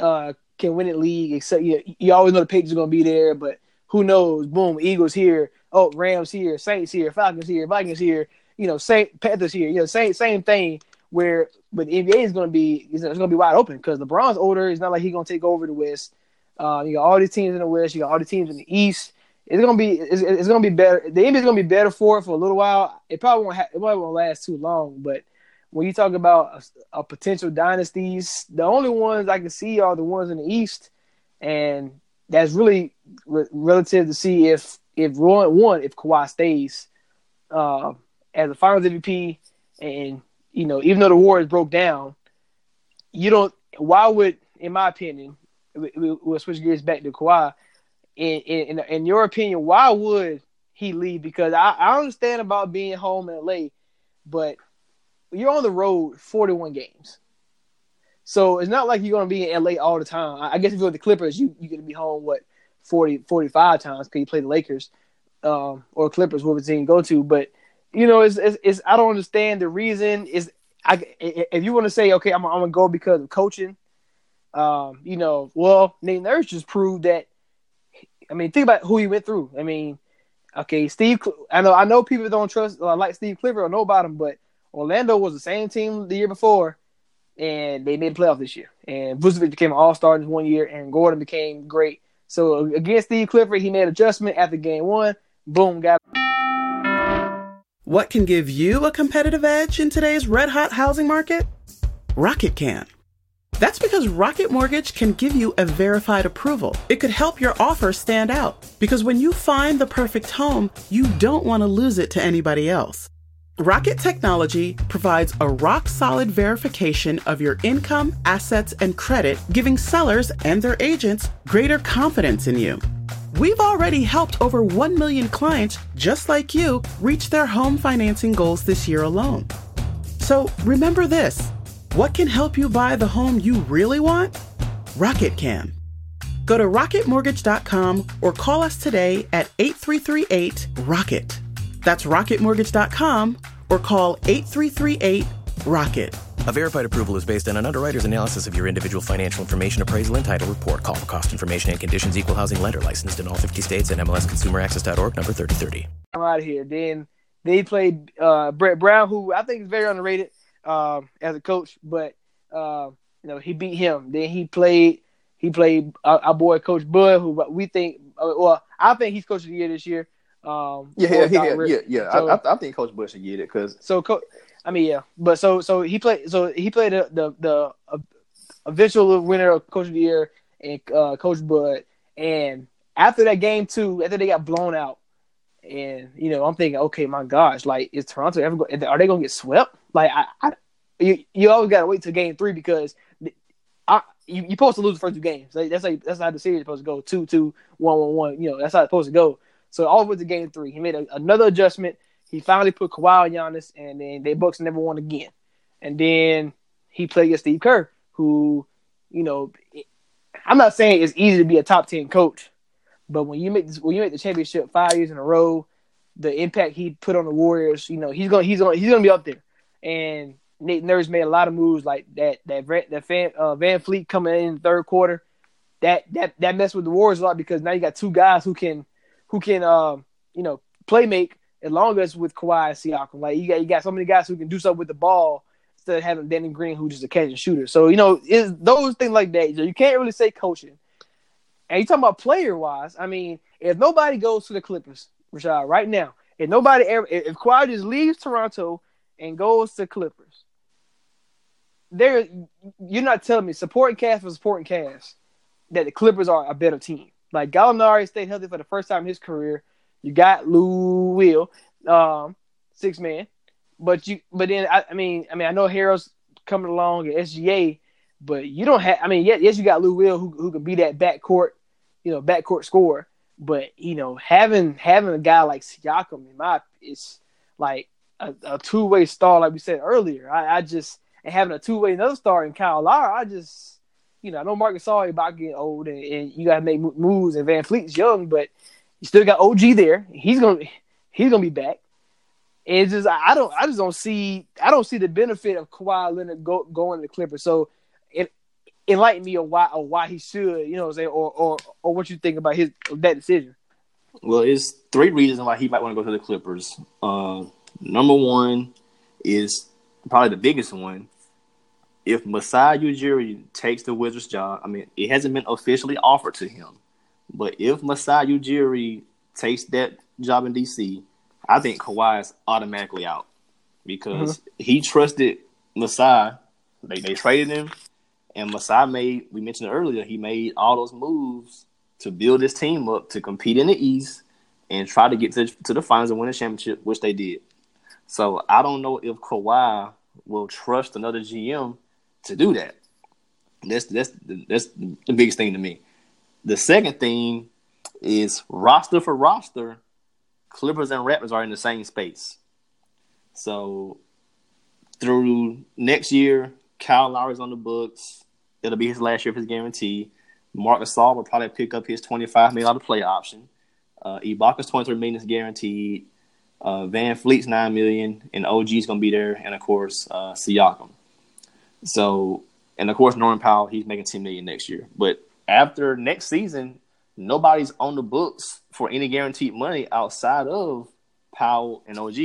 uh, can win it league. Except you, you always know the Patriots are gonna be there, but who knows? Boom, Eagles here, oh Rams here, Saints here, Falcons here, Vikings here. You know, Saint Panthers here. You know, same same thing. Where, but the NBA is to be it's to be wide open because LeBron's older. It's not like he's to take over the West. Uh, you got all these teams in the West. You got all the teams in the East. It's gonna be it's, it's gonna be better. The NBA is gonna be better for it for a little while. It probably won't ha- it probably won't last too long. But when you talk about a, a potential dynasties, the only ones I can see are the ones in the East, and that's really re- relative to see if if one one if Kawhi stays uh, as a Finals MVP, and you know even though the Warriors broke down, you don't. Why would, in my opinion, we, we'll switch gears back to Kawhi. In, in in your opinion, why would he leave? Because I, I understand about being home in LA, but you're on the road 41 games. So it's not like you're going to be in LA all the time. I guess if you're with the Clippers, you, you're going to be home, what, 40, 45 times because you play the Lakers um, or Clippers, whoever team you go to. But, you know, it's, it's, it's I don't understand the reason. Is I, If you want to say, okay, I'm, I'm going to go because of coaching, um, you know, well, Nate Nurse just proved that. I mean, think about who he went through. I mean, okay, Steve. I know, I know people don't trust uh, like Steve Clifford or know about him, but Orlando was the same team the year before, and they made the playoff this year. And Vucevic became an All Star in one year, and Gordon became great. So against Steve Clifford, he made adjustment after game one. Boom, got. What can give you a competitive edge in today's red hot housing market? Rocket can. That's because Rocket Mortgage can give you a verified approval. It could help your offer stand out because when you find the perfect home, you don't want to lose it to anybody else. Rocket Technology provides a rock solid verification of your income, assets, and credit, giving sellers and their agents greater confidence in you. We've already helped over 1 million clients just like you reach their home financing goals this year alone. So remember this what can help you buy the home you really want? Rocket can. Go to rocketmortgage.com or call us today at 8338 Rocket. That's rocketmortgage.com or call 8338 Rocket. A verified approval is based on an underwriter's analysis of your individual financial information appraisal and title report. Call for cost information and conditions. Equal housing lender licensed in all 50 states and MLSConsumerAccess.org number 3030. I'm out of here. Then they played uh, Brett Brown, who I think is very underrated um, as a coach, but uh, you know he beat him. Then he played he played our, our boy Coach Bud, who we think uh, well I think he's coach of the year this year. Um, Yeah, yeah, yeah, yeah, yeah. So- I, I, think Coach Bud should get it because So, co- I mean, yeah, but so so he played. So he played the the, the uh, eventual winner of Coach of the Year and uh, Coach Bud. And after that game too, after they got blown out, and you know, I'm thinking, okay, my gosh, like is Toronto ever? Go- are they gonna get swept? Like, I, I you you always gotta wait till game three because. I, you, you're supposed to lose the first two games. Like, that's like that's how the series is supposed to go. Two, two, one, one, one. You know, that's how it's supposed to go. So all with the game three, he made a, another adjustment. He finally put Kawhi on Giannis, and then they Bucks never won again. And then he played against Steve Kerr, who, you know, I'm not saying it's easy to be a top ten coach, but when you make this, when you make the championship five years in a row, the impact he put on the Warriors, you know, he's gonna he's gonna he's gonna be up there. And Nate Nurse made a lot of moves like that that that Van, uh, VanVleet coming in the third quarter. That that that messed with the Warriors a lot because now you got two guys who can who can um you know play make as long as with Kawhi and Siakam. Like you got you got so many guys who can do something with the ball instead of having Danny Green who's just a catch and shooter. So you know is those things like that. So you can't really say coaching. And you talking about player wise. I mean, if nobody goes to the Clippers, Rashad, right now, if nobody ever, if Kawhi just leaves Toronto and goes to Clippers, there, you're not telling me supporting cast for supporting cast that the Clippers are a better team. Like Gallinari stayed healthy for the first time in his career. You got Lou Will, um, six man, but you, but then I, I mean, I mean, I know Harrell's coming along at SGA, but you don't have. I mean, yes, yes, you got Lou Will who who can be that backcourt, you know, backcourt scorer. But you know, having having a guy like Siakam in my, it's like a, a two way star, like we said earlier. I, I just and having a two way another star in Kyle Lowry, I just you know, I know Marcus Gasol about getting old and, and you got to make moves. And VanVleet's young, but you still got OG there. He's gonna he's gonna be back. And it's just I don't I just don't see I don't see the benefit of Kawhi Leonard go, going to the Clippers. So it enlighten me on why or why he should, you know, what I'm saying, or or or what you think about his that decision. Well, it's three reasons why he might want to go to the Clippers. Uh, number one is probably the biggest one. If Masai Ujiri takes the Wizards job, I mean, it hasn't been officially offered to him, but if Masai Ujiri takes that job in DC, I think Kawhi is automatically out because mm-hmm. he trusted Masai. They they traded him, and Masai made we mentioned earlier. He made all those moves to build his team up to compete in the East and try to get to, to the finals and win a championship, which they did. So I don't know if Kawhi will trust another GM to do that. That's that's that's the biggest thing to me. The second thing is roster for roster. Clippers and Raptors are in the same space. So through next year, Kyle Lowry's on the books. It'll be his last year of his guarantee. Marc Gasol will probably pick up his twenty-five million dollar play option. Uh, Ibaka's twenty-three million is guaranteed. Uh, VanVleet's nine million, and OG's gonna be there, and of course uh, Siakam. So, and of course Norman Powell, he's making ten million next year. But after next season, nobody's on the books for any guaranteed money outside of Powell and OG.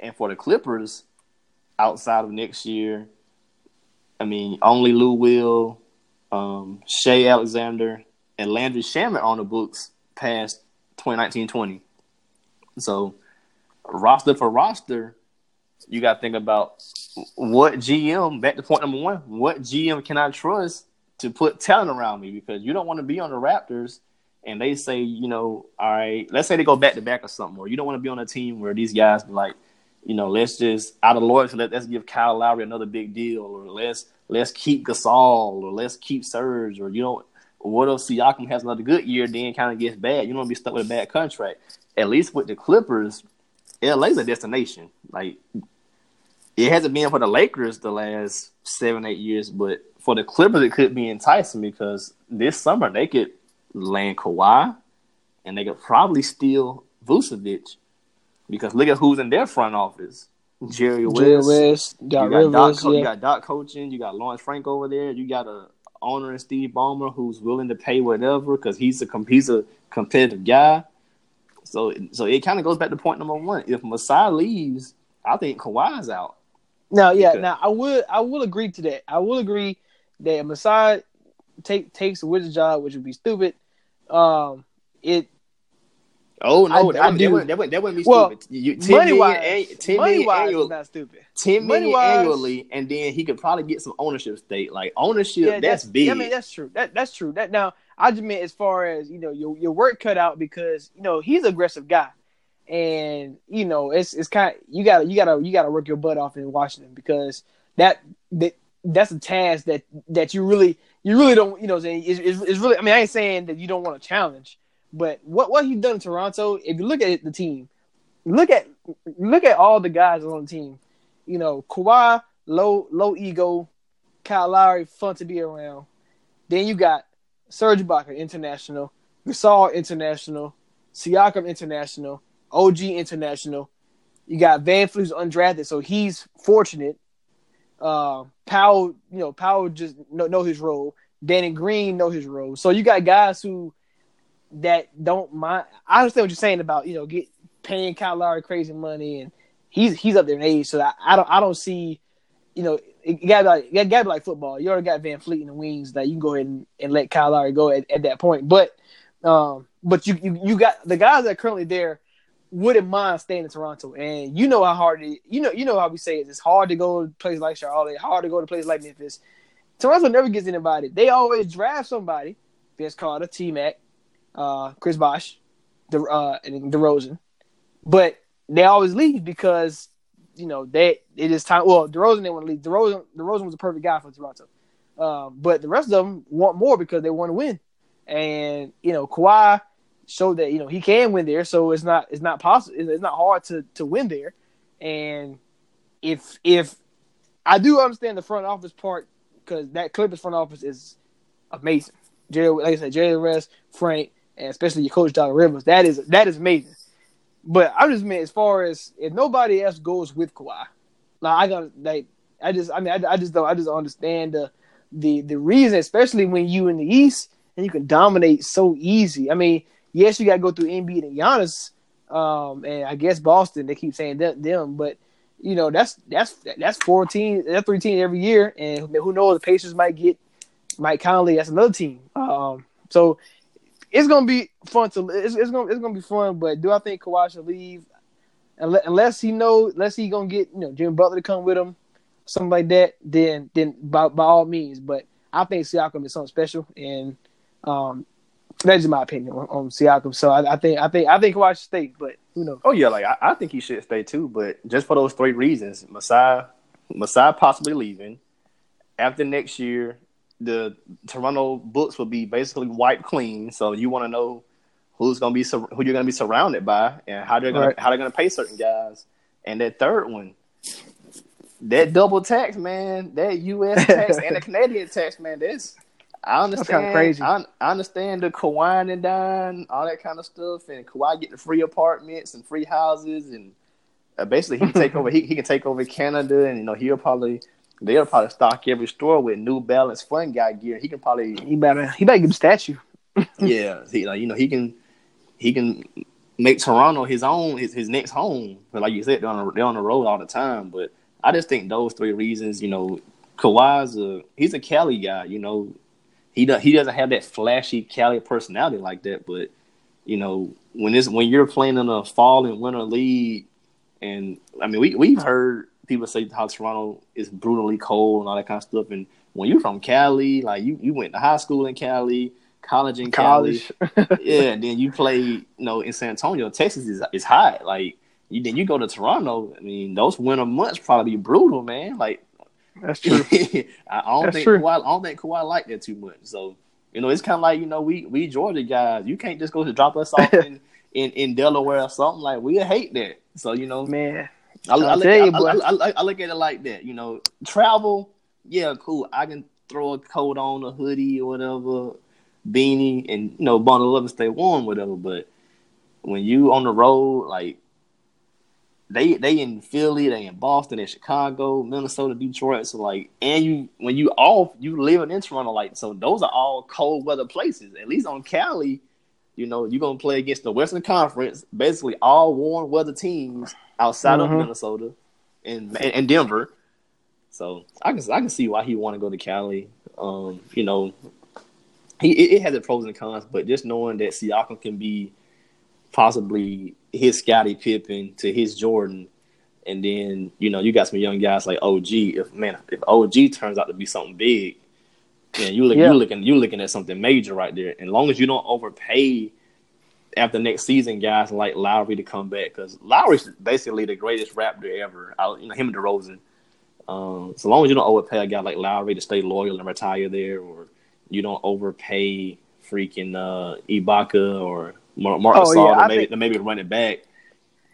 And for the Clippers, outside of next year, I mean, only Lou Will, um, Shai Alexander, and Landry Shamet on the books past 2019-20. So, roster for roster, you got to think about what GM. Back to point number one: what GM can I trust to put talent around me? Because you don't want to be on the Raptors and they say, you know, all right, let's say they go back to back or something, or you don't want to be on a team where these guys be like, you know, let's just out of loyalty, let, let's give Kyle Lowry another big deal, or let's let's keep Gasol, or let's keep Serge, or you know, what if Siakam has another good year, then kind of gets bad? You don't want to be stuck with a bad contract. At least with the Clippers, LA's a destination. Like it hasn't been for the Lakers the last seven, eight years, but for the Clippers, it could be enticing because this summer they could land Kawhi, and they could probably steal Vucevic because look at who's in their front office: Jerry West, Jerry West, got you got Doc, Rivers, Co- yeah. you got Doc coaching, you got Lawrence Frank over there, you got a owner in Steve Ballmer who's willing to pay whatever because he's a he's a competitive guy. So so it kind of goes back to point number one. If Masai leaves, I think Kawhi's out. Now, yeah, Okay. now I would I will agree to that. I will agree that Masai take takes the Wizards job, which would be stupid. Um, it Oh no, I- that, I wouldn't, do. that, wouldn't, that wouldn't that wouldn't be Well, stupid. You, money wise, an- 10 money wise annual- not stupid. ten million Money-wise- annually, and then he could probably get some ownership stake. Like ownership, Yeah, that's, big. I mean, that's true. That that's true. That now I just meant as far as you know your your work cut out because you know he's an aggressive guy, and you know it's it's kind you gotta you gotta you gotta work your butt off in Washington because that that that's a task that that you really you really don't you know it's, it's, it's really I mean I ain't saying that you don't want to challenge, but what what he's done in Toronto if you look at the team, look at look at all the guys on the team, you know Kawhi low low ego, Kyle Lowry fun to be around. Then you got Serge Ibaka international, Gasol international, Siakam international, OG international. You got VanVleet's undrafted, so he's fortunate. Uh, Powell, you know, Powell just know, know his role. Danny Green know his role. So you got guys who that don't mind. I understand what you're saying about you know get paying Kyle Lowry crazy money, and he's he's up there in age. So I, I don't I don't see, you know, it gotta be like gotta like football. You already got VanVleet in the wings that you can go ahead and, and let Kyle Lowry go at, at that point. But um, but you, you you got the guys that are currently there wouldn't mind staying in Toronto, and you know how hard it. You know you know how we say it. It's hard to go to places like Charlotte, hard to go to places like Memphis. Toronto never gets anybody. They always draft somebody. Vince Carter, T Mac, uh, Chris Bosh, the uh, and DeRozan, but they always leave because you know they it is time. Well, DeRozan didn't want to leave. DeRozan DeRozan was a perfect guy for Toronto, um, but the rest of them want more because they want to win. And you know Kawhi showed that you know he can win there, so it's not it's not possible. It's not hard to to win there. And if if I do understand the front office part because that Clippers front office is amazing. Jerry, like I said, Jerry West, Frank, and especially your coach Doc Rivers. That is that is amazing. But I just mean as far as if nobody else goes with Kawhi, like I got like I just I mean I, I just don't I just don't understand the the the reason, especially when you in the East and you can dominate so easy. I mean, yes, you got to go through Embiid and Giannis, um, and I guess Boston. They keep saying them, them but you know that's that's that's four teams, that's three teams every year, and who knows the Pacers might get Mike Conley. That's another team. Um, so it's gonna be fun to it's, it's gonna it's gonna be fun. But do I think Kawhi should leave? Unless, he know, unless he gonna get you know Jimmy Butler to come with him, something like that, then then by by all means. But I think Siakam is something special, and um, that's just my opinion on, on Siakam. So I, I think I think I think Kawhi should stay, but who knows? Oh yeah, like I, I think he should stay too, but just for those three reasons, Masai, Masai possibly leaving after next year. The Toronto books will be basically wiped clean, so you want to know who's going to be sur- who you're going to be surrounded by and how they're going Right. to how they're going to pay certain guys. And that third one, that double tax, man, that U.S. tax and the Canadian tax, man, that's I understand. kinda crazy. I, I understand the Kawhi and dine, all that kind of stuff, and Kawhi getting free apartments and free houses, and uh, basically he can take over. He, he can take over Canada, and you know he'll probably they'll probably stock every store with New Balance Fun Guy gear. He can probably He better he better get a statue. yeah, he, like you know he can he can make Toronto his own his, his next home. But like you said, they're on the, they're on the road all the time. But I just think those three reasons, you know, Kawhi's a he's a Cali guy. You know, he does he doesn't have that flashy Cali personality like that. But you know, when this when you're playing in a fall and winter league, and I mean we we've heard people say how Toronto is brutally cold and all that kind of stuff. And when you're from Cali, like you you went to high school in Cali. College in Cali, College. yeah, and then you play, you know, in San Antonio, Texas is is hot. Like you then you go to Toronto. I mean, those winter months probably be brutal, man. Like That's true. I, don't That's think true. Kawhi, I don't think Kawhi like that too much. So you know, it's kind of like you know we we Georgia guys. You can't just go to drop us off in, in in Delaware or something. Like we hate that. So you know, Man, I, I, look, I, you, I. I, I, I look at it like that. You know, travel, yeah, cool. I can throw a coat on, a hoodie or whatever, beanie, and you know, bundle up and stay warm, whatever. But when you on the road, like they they in Philly, they in Boston, in Chicago, Minnesota, Detroit. So like, and you when you off, you living in Toronto, like so. Those are all cold weather places. At least on Cali, you know, you're gonna play against the Western Conference, basically all warm weather teams outside of Mhm. Minnesota and, and and Denver. So I can I can see why he want to go to Cali. Um, you know, he it, it has its pros and cons, but just knowing that Siakam can be possibly his Scottie Pippen to his Jordan, and then you know you got some young guys like OG. If man, if OG turns out to be something big, then you look Yeah. you looking you looking at something major right there. And long as you don't overpay after next season, guys like Lowry to come back because Lowry's basically the greatest Raptor ever. Out, you know him and DeRozan. Um, so long as you don't overpay a guy like Lowry to stay loyal and retire there, or you don't overpay freaking uh, Ibaka or Mar- Marc Oh, Gasol yeah, to maybe think- to maybe run it back.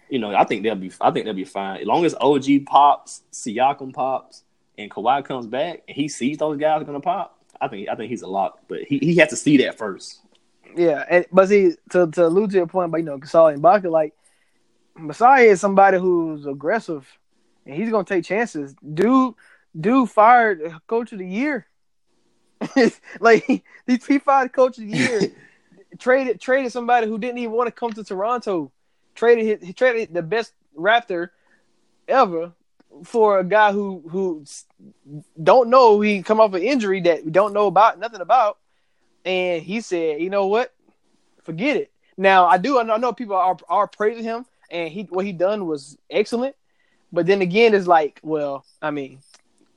You know, I think they'll be. I think they'll be fine as long as OG pops, Siakam pops, and Kawhi comes back and he sees those guys are gonna pop. I think. I think he's a lock, but he he has to see that first. Yeah, and but see to to allude to your point, but you know, Gasol and Baca, like Masai is somebody who's aggressive and he's gonna take chances. Dude, dude fired coach of the year. like he, he fired coach of the year. traded traded somebody who didn't even want to come to Toronto. Traded his, he traded the best Raptor ever for a guy who who don't know he come off an injury that we don't know about nothing about, and he said, you know what, forget it. Now I do I know, I know people are are praising him, and he what he done was excellent, but then again it's like, well, I mean,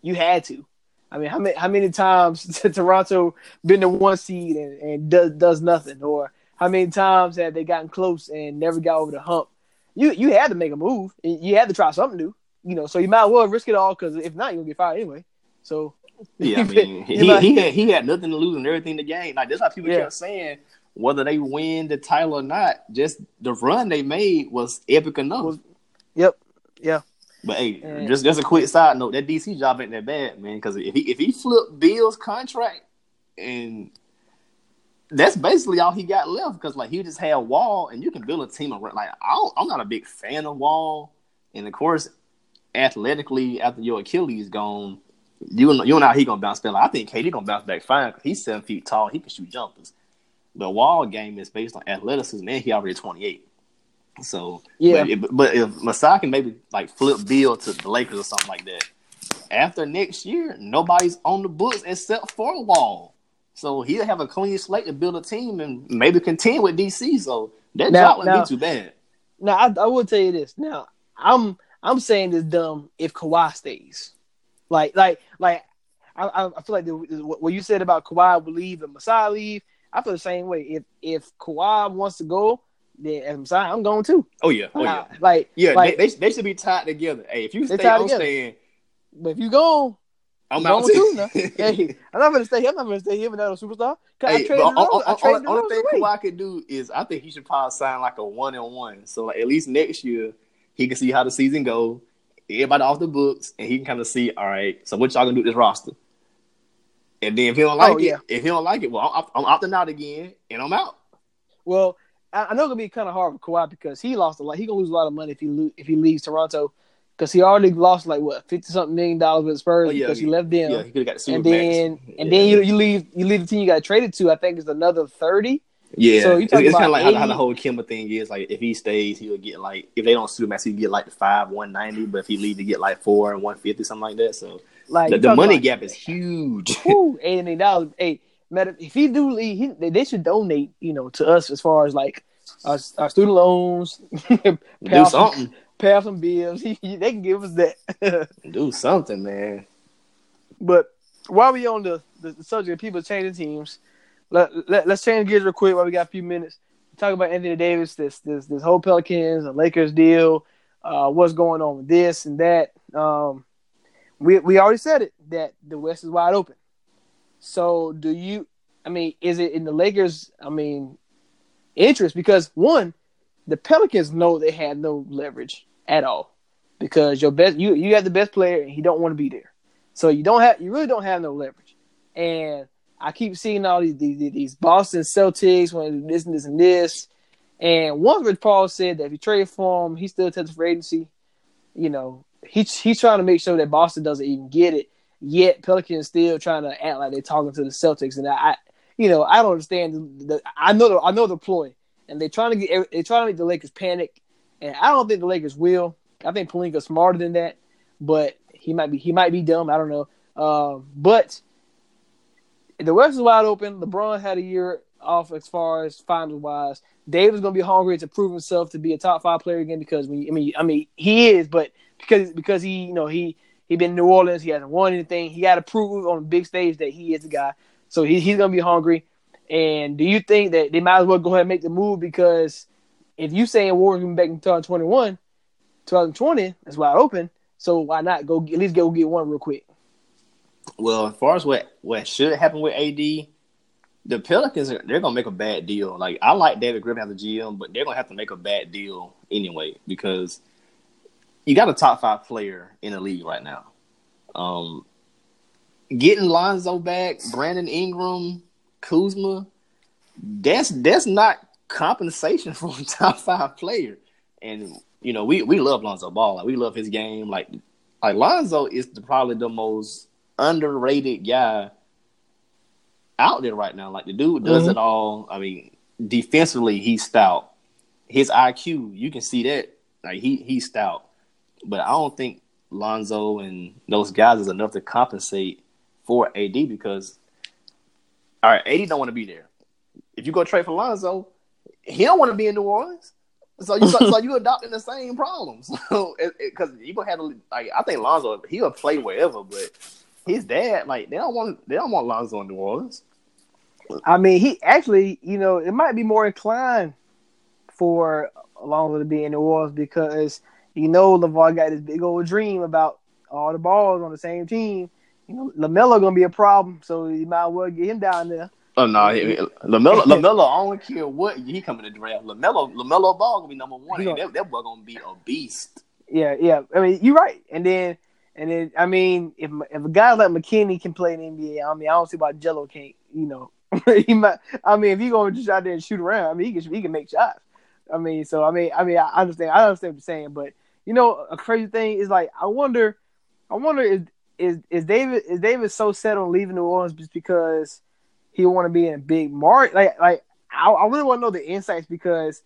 you had to. I mean, how many how many times Toronto been the one seed and, and does does nothing, or how many times have they gotten close and never got over the hump? You you had to make a move. You had to try something new, you know. So you might as well risk it all because if not, you're gonna get fired anyway. So Yeah, I mean, he, might- he had he had nothing to lose and everything to gain. Like that's why people Yeah. kept saying whether they win the title or not, just the run they made was epic enough. Was- yep, yeah, but hey, Yeah. just just a quick side note: that DC job ain't that bad, man. Because if he if he flipped Beal's contract and that's basically all he got left. Because like he just had Wall, and you can build a team around. Like I don't, I'm not a big fan of Wall, and of course, athletically after your Achilles gone, you know, you know how he gonna bounce back. Like, I think KD gonna bounce back fine he's seven feet tall. He can shoot jumpers. The Wall game is based on athleticism, and he already 28. So Yeah. but, if, but if Masai can maybe like flip Beal to the Lakers or something like that, after next year, nobody's on the books except for Wall. So he'll have a clean slate to build a team and maybe contend with DC. So that Now- job wouldn't now- be too bad. Now I, I will tell you this. Now I'm I'm saying this dumb if Kawhi stays. Like like like I I I feel like the, what you said about Kawhi will leave and Masai leave. I feel the same way. If if Kawhi wants to go, then as Masai, I'm going too. Oh yeah, oh yeah, Uh, like yeah. like, they, they, they should be tied together. Hey, if you stay, I'm together. staying. but if you go, I'm I'm out going too. Now. hey, I'm not gonna stay here. I'm not gonna stay here without a superstar. I Hey, traded but the I on- traded the only thing away. Kawhi could do is I think he should probably sign like a one and one. So like at least next year he can see how the season go. Everybody off the books, and he can kind of see. All right, so what y'all gonna do with this roster? And then if he don't like Oh, it, yeah. if he don't like it, well, I'm, I'm opting out again, and I'm out. Well, I, know it's gonna be kind of hard for Kawhi because he lost a lot. He gonna lose a lot of money if he lo- if he leaves Toronto because he already lost like what fifty something million dollars with the Spurs Oh, yeah, because he yeah. left them. Yeah, he could have got the and then and Yeah. then you you leave you leave the team you got traded to. I think it's another thirty. Yeah, So you it's, it's kind of like how, how the whole Kemba thing is. Like if he stays, he'll get like if they don't super max, he'll get like the five one ninety. But if he leave, to get like four and one fifty, something like that. So Like the, the money gap is huge. whew, eighty million dollars. Hey, matter if he do leave, he, they, should donate. You know, to us as far as like our, our student loans, Do some- something. pay off some bills. He, he- they can give us that. Do something, man. But while we on the, the subject of people changing teams, let, let us change gears real quick while we got a few minutes. Talk about Anthony Davis, this this this whole Pelicans and Lakers deal, uh, what's going on with this and that. Um, we we already said it that the West is wide open. So do you? I mean, is it in the Lakers? I mean, interest because one, the Pelicans know they have no leverage at all because your best you you have the best player and he don't want to be there. So you don't have you really don't have no leverage. And I keep seeing all these these, these Boston Celtics when this and this and this. And once Rich Paul said that if you trade for him, he still touches for agency. You know, he's he's trying to make sure that Boston doesn't even get it. Yet Pelicans still trying to act like they're talking to the Celtics, and I, you know, I don't understand. The, the, I know the I know the ploy, and they're trying to get they're trying to make the Lakers panic, and I don't think the Lakers will. I think Pelinka's smarter than that, but he might be he might be dumb. I don't know. Um, but the West is wide open. LeBron had a year off as far as finals wise. Dave Davis gonna be hungry to prove himself to be a top five player again because when you, I mean I mean he is, but because because he you know he he been in New Orleans, he hasn't won anything. He got to prove on the big stage that he is the guy. So he, he's gonna be hungry. And do you think that they might as well go ahead and make the move because if you saying Warriors be back in 2021, 2020 is wide open. So why not go at least go get one real quick? Well, as far as what what should happen with AD, the Pelicans they're gonna make a bad deal. Like I like David Griffin as a GM, but they're gonna have to make a bad deal anyway because you got a top five player in the league right now. Um, getting Lonzo back, Brandon Ingram, Kuzma, that's that's not compensation for a top five player. And you know, we we love Lonzo Ball. Like we love his game. Like like Lonzo is the, probably the most underrated guy out there right now. Like the dude does Mhm. it all. I mean, defensively he's stout. His IQ, you can see that. Like he he's stout. But I don't think Lonzo and those guys is enough to compensate for AD because all right, AD don't want to be there. If you go trade for Lonzo, he don't want to be in New Orleans. So you so, so you adopting the same problems. So because you gonna have to like I think Lonzo he'll play wherever, but his dad like they don't want they don't want Lonzo in New Orleans. I mean, he actually, you know, it might be more inclined for Alonzo to be in New Orleans because you know LaVar got this big old dream about all the balls on the same team. You know, LaMelo gonna be a problem, so you might as well get him down there. Oh no, he- LaMelo LaMelo I don't care what he coming to draft. LaMelo LaMelo Ball gonna be number one. Gonna- that, that boy gonna be a beast. Yeah, yeah. I mean, you're right. And then, and then, I mean, if if a guy like McKinnie can play in NBA, I mean, I don't see why Gelo can't. You know, he might. I mean, if he gonna just out there and shoot around, I mean, he can he can make shots. I mean, so I mean, I mean, I understand. I understand what you're saying, but you know, a crazy thing is like, I wonder, I wonder is is is David is David so set on leaving New Orleans just because he want to be in a big market? Like, like I, I really want to know the insights because,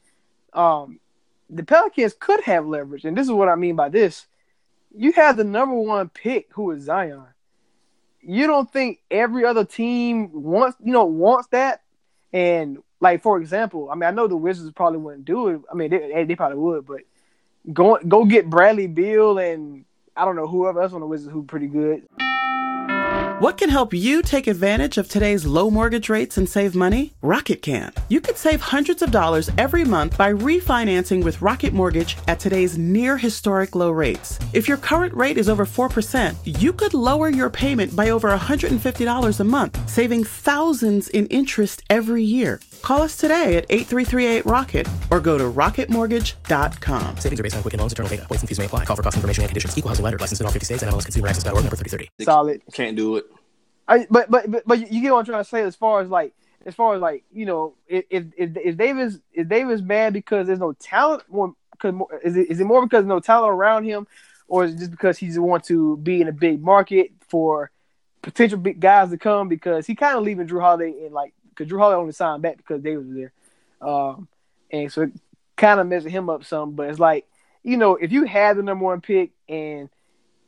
um, the Pelicans could have leverage, and this is what I mean by this. You have the number one pick, who is Zion. You don't think every other team wants, you know, wants that? And like for example, I mean, I know the Wizards probably wouldn't do it. I mean, they, they probably would, but go go get Bradley Beal and I don't know whoever else on the Wizards who's pretty good. What can help you take advantage of today's low mortgage rates and save money? Rocket can. You could save hundreds of dollars every month by refinancing with Rocket Mortgage at today's near historic low rates. If your current rate is over 4%, you could lower your payment by over $150 a month, saving thousands in interest every year. Call us today at 8338-ROCKET or go to rocketmortgage.com. Savings are based on Quicken Loans, internal data. Points and fees may apply. Call for cost information and conditions. Equal housing lender. Licensed in all 50 states. And MLS Consumer Access.org. Number 3030. Solid. Can't do it. I, but but but but you get what I'm trying to say as far as like as far as like you know if if if Davis is Davis mad because there's no talent more because more, is it is it more because there's no talent around him or is it just because he just want to be in a big market for potential big guys to come because he kind of leaving Jrue Holiday in like because Jrue Holiday only signed back because Davis was there, um, and so it kind of messing him up some. But it's like you know if you had the number one pick and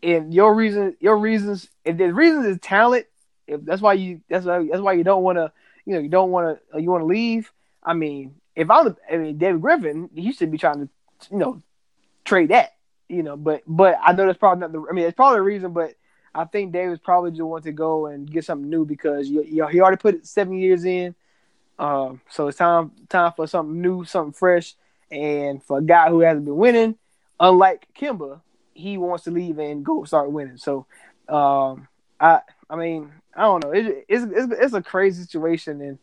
and your reason your reasons if the reasons is talent if that's why you that's why that's why you don't want to you know you don't want to you want to leave. I mean, if I'm I mean David Griffin, he should be trying to you know trade that you know. But but I know that's probably not the. I mean, it's probably the reason, but. I think Davis probably just wants to go and get something new because you, you know, he already put seven years in, um, so it's time time for something new, something fresh, and for a guy who hasn't been winning, unlike Kemba, he wants to leave and go start winning. So, um, I I mean, I don't know. It, it's, it's it's a crazy situation, and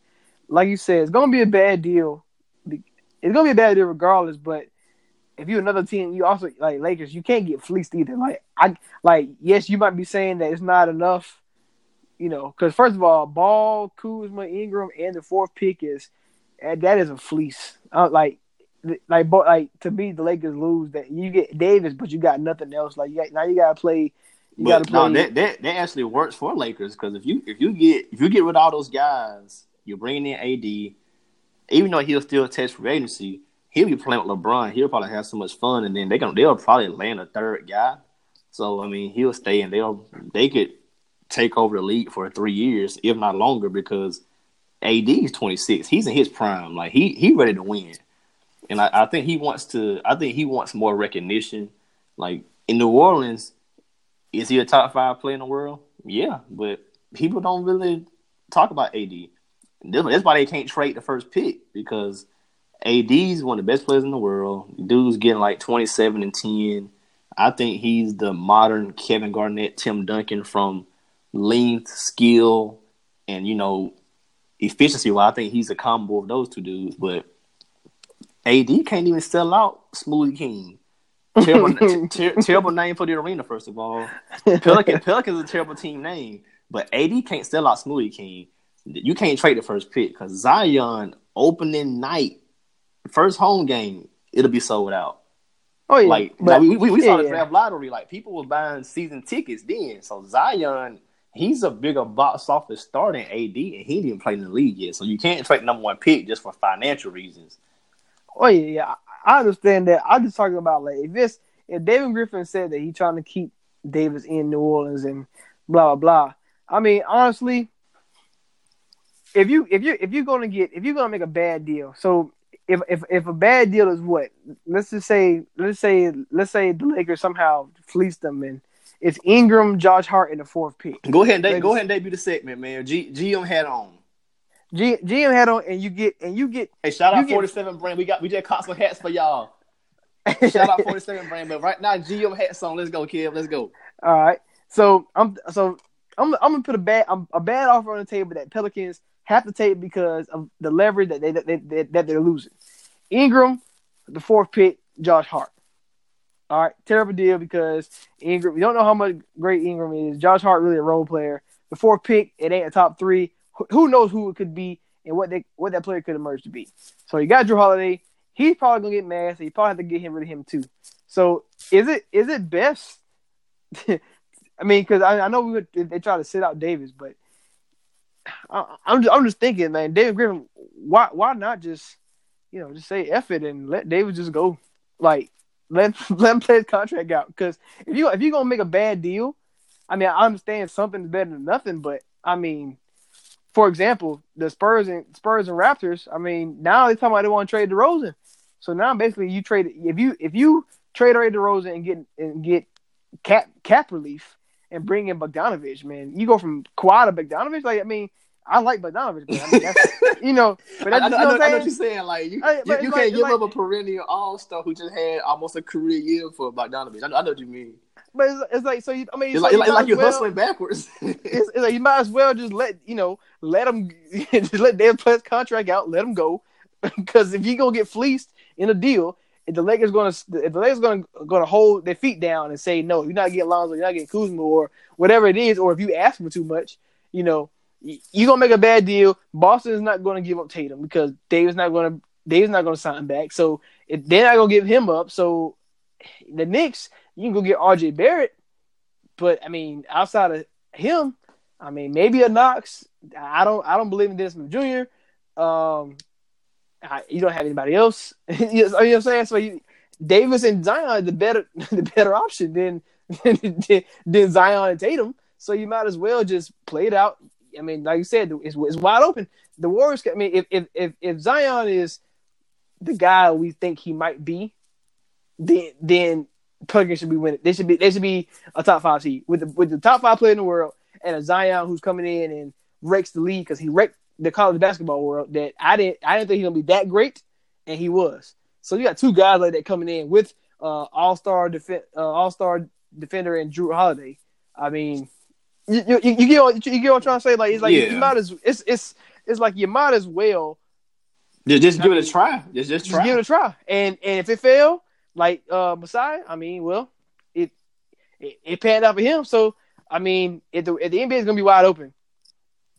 like you said, it's gonna be a bad deal. It's gonna be a bad deal regardless. But if you're another team, you also like Lakers, you can't get fleeced either. Like I like yes, you might be saying that it's not enough, you know, because first of all, Ball, Kuzma, Ingram, and the fourth pick is that is a fleece. Uh, like like like to me, the Lakers lose that you get Davis, but you got nothing else. Like you got now you gotta play you but gotta play. no, that, that that actually works for Lakers because if you if you get if you get rid of all those guys, you're bringing in AD. Even though he'll still test free agency, he'll be playing with LeBron. He'll probably have so much fun, and then they can they'll probably land a third guy. So I mean, he'll stay and they'll they could take over the league for three years, if not longer, because AD is 26. He's in his prime. Like he he ready to win, and I, I think he wants to. I think he wants more recognition. Like in New Orleans, is he a top five player in the world? Yeah, but people don't really talk about AD. That's why they can't trade the first pick because AD is one of the best players in the world. Dude's getting like 27 and 10. I think he's the modern Kevin Garnett, Tim Duncan from length, skill, and you know, efficiency. Well, I think he's a combo of those two dudes. But AD can't even sell out Smoothie King. Terrible, ter- terrible name for the arena. First of all, Pelican Pelican's is a terrible team name, but AD can't sell out Smoothie King. You can't trade the first pick because Zion opening night, first home game, it'll be sold out. Oh yeah, Like, but, we, we, we saw the draft lottery. Like people were buying season tickets then. So Zion, he's a bigger box office star than AD, and he didn't play in the league yet. So you can't trade number one pick just for financial reasons. Oh yeah, yeah. I understand that. I'm just talking about like if this if David Griffin said that he's trying to keep Davis in New Orleans and blah blah blah. I mean, honestly, if you if you if you're gonna get if you're gonna make a bad deal, so if if if a bad deal is what let's just say let's say let's say the Lakers somehow fleece them and it's Ingram, Josh Hart, in the fourth pick. Go ahead and de- go ahead and debut the segment, man. G- GM hat on. G, GM had on and you get and you get Hey, shout out get- 47 brand. We got we just caught some hats for y'all. Shout out 47 brand. But right now, GM hats on. Let's go, kid. Let's go. All right. So I'm so I'm I'm gonna put a bad I'm, a bad offer on the table that Pelicans have to take because of the leverage that they that, they, that, they're losing. Ingram, the fourth pick, Josh Hart. All right, terrible deal because Ingram. We don't know how much great Ingram is. Josh Hart really a role player. The fourth pick, it ain't a top three. Who- Who knows who it could be and what they what that player could emerge to be. So you got Jrue Holiday. He's probably gonna get mad, so you probably have to get him rid of him too. So is it is it best? I mean, because I, I know we would, they try to sit out Davis, but I, I'm just, I'm just thinking, man, David Griffin, why why not just you know just say F it and let David just go? Like let let him play his contract out. Because if you if you're gonna make a bad deal, I mean I understand something's better than nothing, but I mean, for example, the Spurs and Spurs and Raptors. I mean now they're talking about they want to trade DeRozan. So now basically you trade if you if you trade away DeRozan and get and get cap cap relief and bring in Bogdanovich, man, you go from Kawhi to Bogdanovich. Like I mean, I like Bogdanovich, but I mean, that's, you know, but I, that's, I, you know know, what I know what you're saying. Like you, Hey, you, you can't like- give like- up a perennial all star who just had almost a career year for Bogdanovich. I know, I know what you mean. But it's, it's like so. You, I mean, It's so like, you like, you're well- hustling backwards. It's, it's like you might as well just let you know let them just let David play contract out, let him go, because if you gonna get fleeced in a deal, if the Lakers gonna if the Lakers gonna gonna hold their feet down and say no, you're not getting Lonzo, you're not getting Kuzma or whatever it is, or if you ask for too much, you know, y- you gonna make a bad deal. Boston is not gonna give up Tatum because David's not gonna David's not gonna sign back, so if they're not gonna give him up, so the Knicks you can go get RJ Barrett, but I mean outside of him. I mean, maybe a Knox. I don't. I don't believe in Dennis Jr. Um, you don't have anybody else. you know what I'm saying? So you, Davis and Zion the better the better option than than, than Zion and Tatum. So you might as well just play it out. I mean, like you said, it's, it's wide open. The Warriors. I mean, if if if, if Zion is the guy we think he might be, then then Pelicans should be winning. They should be they should be a top five seed with the with the top five player in the world and a Zion who's coming in and wrecks the league because he wrecked the college basketball world. That I didn't I didn't think he was gonna be that great, and he was. So you got two guys like that coming in with uh, all star def- uh, all star defender and Jrue Holiday. I mean, you you, you, get what, you get what I'm trying to say? Like it's like Yeah. you might as it's it's it's like you might as well just, just give it a try. Just, just just give it a try. And and if it fail, like uh Masai, I mean, well, it it, it panned out for him. So I mean, if the if the NBA is gonna be wide open,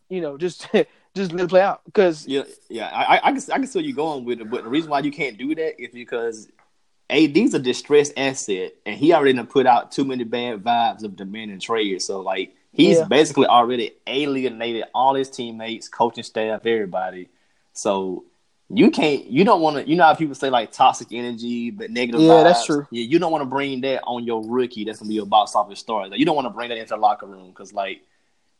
you know, just just let it play out because Yeah, yeah, I, I, I can, I can see you're going with it, but the reason why you can't do that is because AD's a distressed asset, and he already done put out too many bad vibes of demanding trade. So like, he's Yeah. basically already alienated all his teammates, coaching staff, everybody. So you can't, you don't want to, you know how people say like toxic energy, but negative. Yeah, that's true. Yeah, you don't want to bring that on your rookie. That's gonna be your box office star. Like, you don't want to bring that into the locker room because like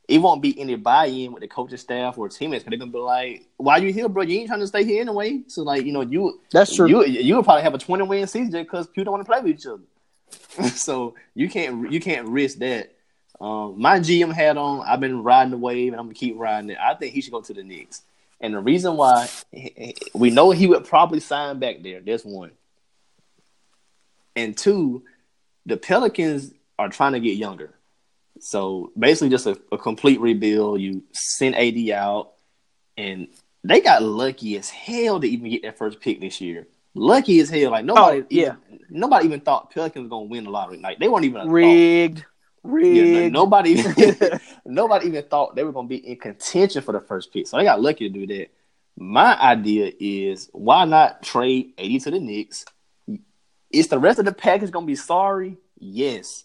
it won't be any buy-in with the coaching staff or teammates. Cause they're gonna be like, "Why you here, bro? You ain't trying to stay here anyway." So like, you know, you That's true. You you would probably have a twenty win season because people don't want to play with each other. so you can't you can't risk that. Um, my GM hat on. I've been riding the wave, and I'm gonna keep riding it. I think he should go to the Knicks. And the reason why we know he would probably sign back there. There's one. And two, the Pelicans are trying to get younger. So basically, just a, a complete rebuild. You send AD out, and they got lucky as hell to even get their first pick this year. Lucky as hell. Like nobody, Oh, yeah. even, nobody even thought Pelicans was gonna win the lottery. Like they weren't even a thought. rigged, Yeah, rigged. no- nobody, nobody even thought they were going to be in contention for the first pick. So they got lucky to do that. My idea is why not trade AD to the Knicks? Is the rest of the package going to be sorry? Yes.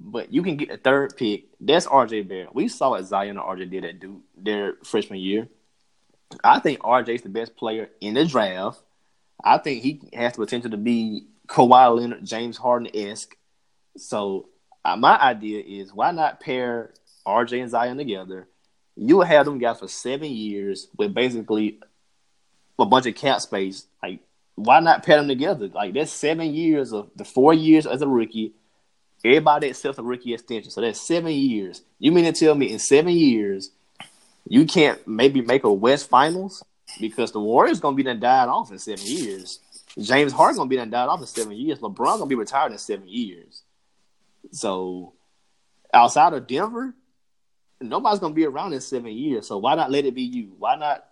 But you can get a third pick. That's RJ Barrett. We saw what Zion and RJ did at Duke their freshman year. I think RJ's the best player in the draft. I think he has the potential to be Kawhi Leonard, James Harden esque. So uh, my idea is why not pair RJ and Zion together? You will have them guys for seven years with basically a bunch of cap space. Like, why not pair them together? Like, that's seven years of the four years as a rookie. Everybody accepts a rookie extension, so that's seven years. You mean to tell me in seven years you can't maybe make a West Finals because the Warriors gonna be done died off in seven years. James Harden gonna be done died off in seven years. LeBron gonna be retired in seven years. So outside of Denver, nobody's gonna be around in seven years. So why not let it be you? Why not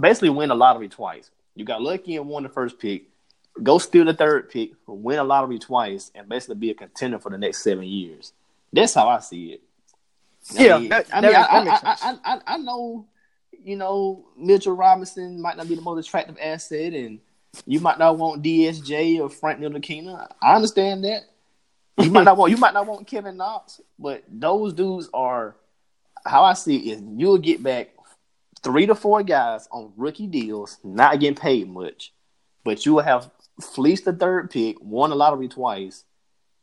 basically win the lottery twice? You got lucky and won the first pick. Go steal the third pick, win a lottery twice, and basically be a contender for the next seven years. That's how I see it. I Yeah, mean, that- I mean, I, that I. I, I, I know, you know, Mitchell Robinson might not be the most attractive asset, and you might not want DSJ or Frank Ntilikina. I understand that. You might not want you might not want Kevin Knox, but those dudes are how I see it is you'll get back three to four guys on rookie deals, not getting paid much, but you will have fleece the third pick, won the lottery twice,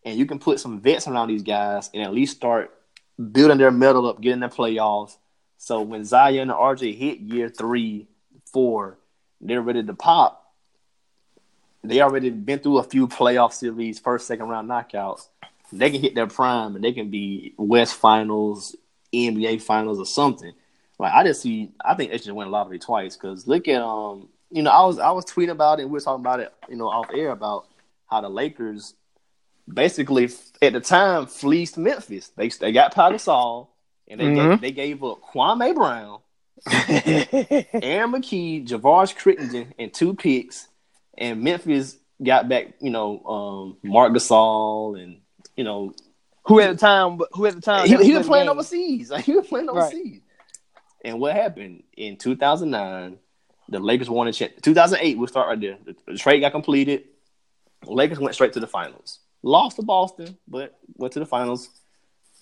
and you can put some vets around these guys and at least start building their metal up, getting their playoffs. So when Zion and RJ hit year three, four, they're ready to pop. They already been through a few playoff series, first, second round knockouts. They can hit their prime and they can be West Finals, NBA Finals, or something. Like I just see, I think they should win a lottery twice. Because look at um, you know, I was I was tweeting about it. and We were talking about it, you know, off air about how the Lakers basically at the time fleeced Memphis. They they got Pau Gasol and they Mhm. gave, they gave up Kwame Brown, Aaron McKie, Javaris Crittenton, and two picks, and Memphis got back, you know, um, Marc Gasol and you know who at the time? Who at the time? he, he was playing game. overseas. Like he was playing Right. overseas. And what happened in 2009? The Lakers won a chance. 2008, we'll start right there. The, the trade got completed. The Lakers went straight to the finals. Lost to Boston, but went to the finals.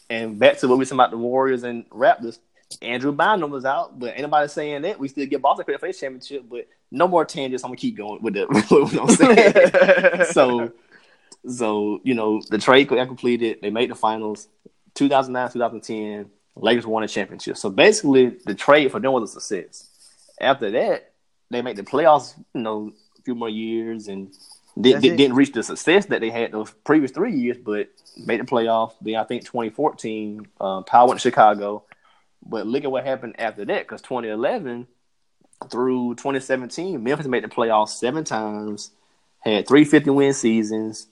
And back to what we were saying about the Warriors and Raptors. Andrew Bynum was out, but anybody saying that we still get Boston credit for this championship. But no more tangents. I'm gonna keep going with the what I'm saying. so, so you know, the trade got completed. They made the finals. 2009, 2010, Lakers won a championship. So basically, the trade for them was a success. After that, they made the playoffs. You know, a few more years and did, it. didn't reach the success that they had those previous three years, but made the playoff. Then I think 2014, uh, Pau went to Chicago. But look at what happened after that, because 2011 through 2017, Memphis made the playoffs seven times, had three 50 win seasons.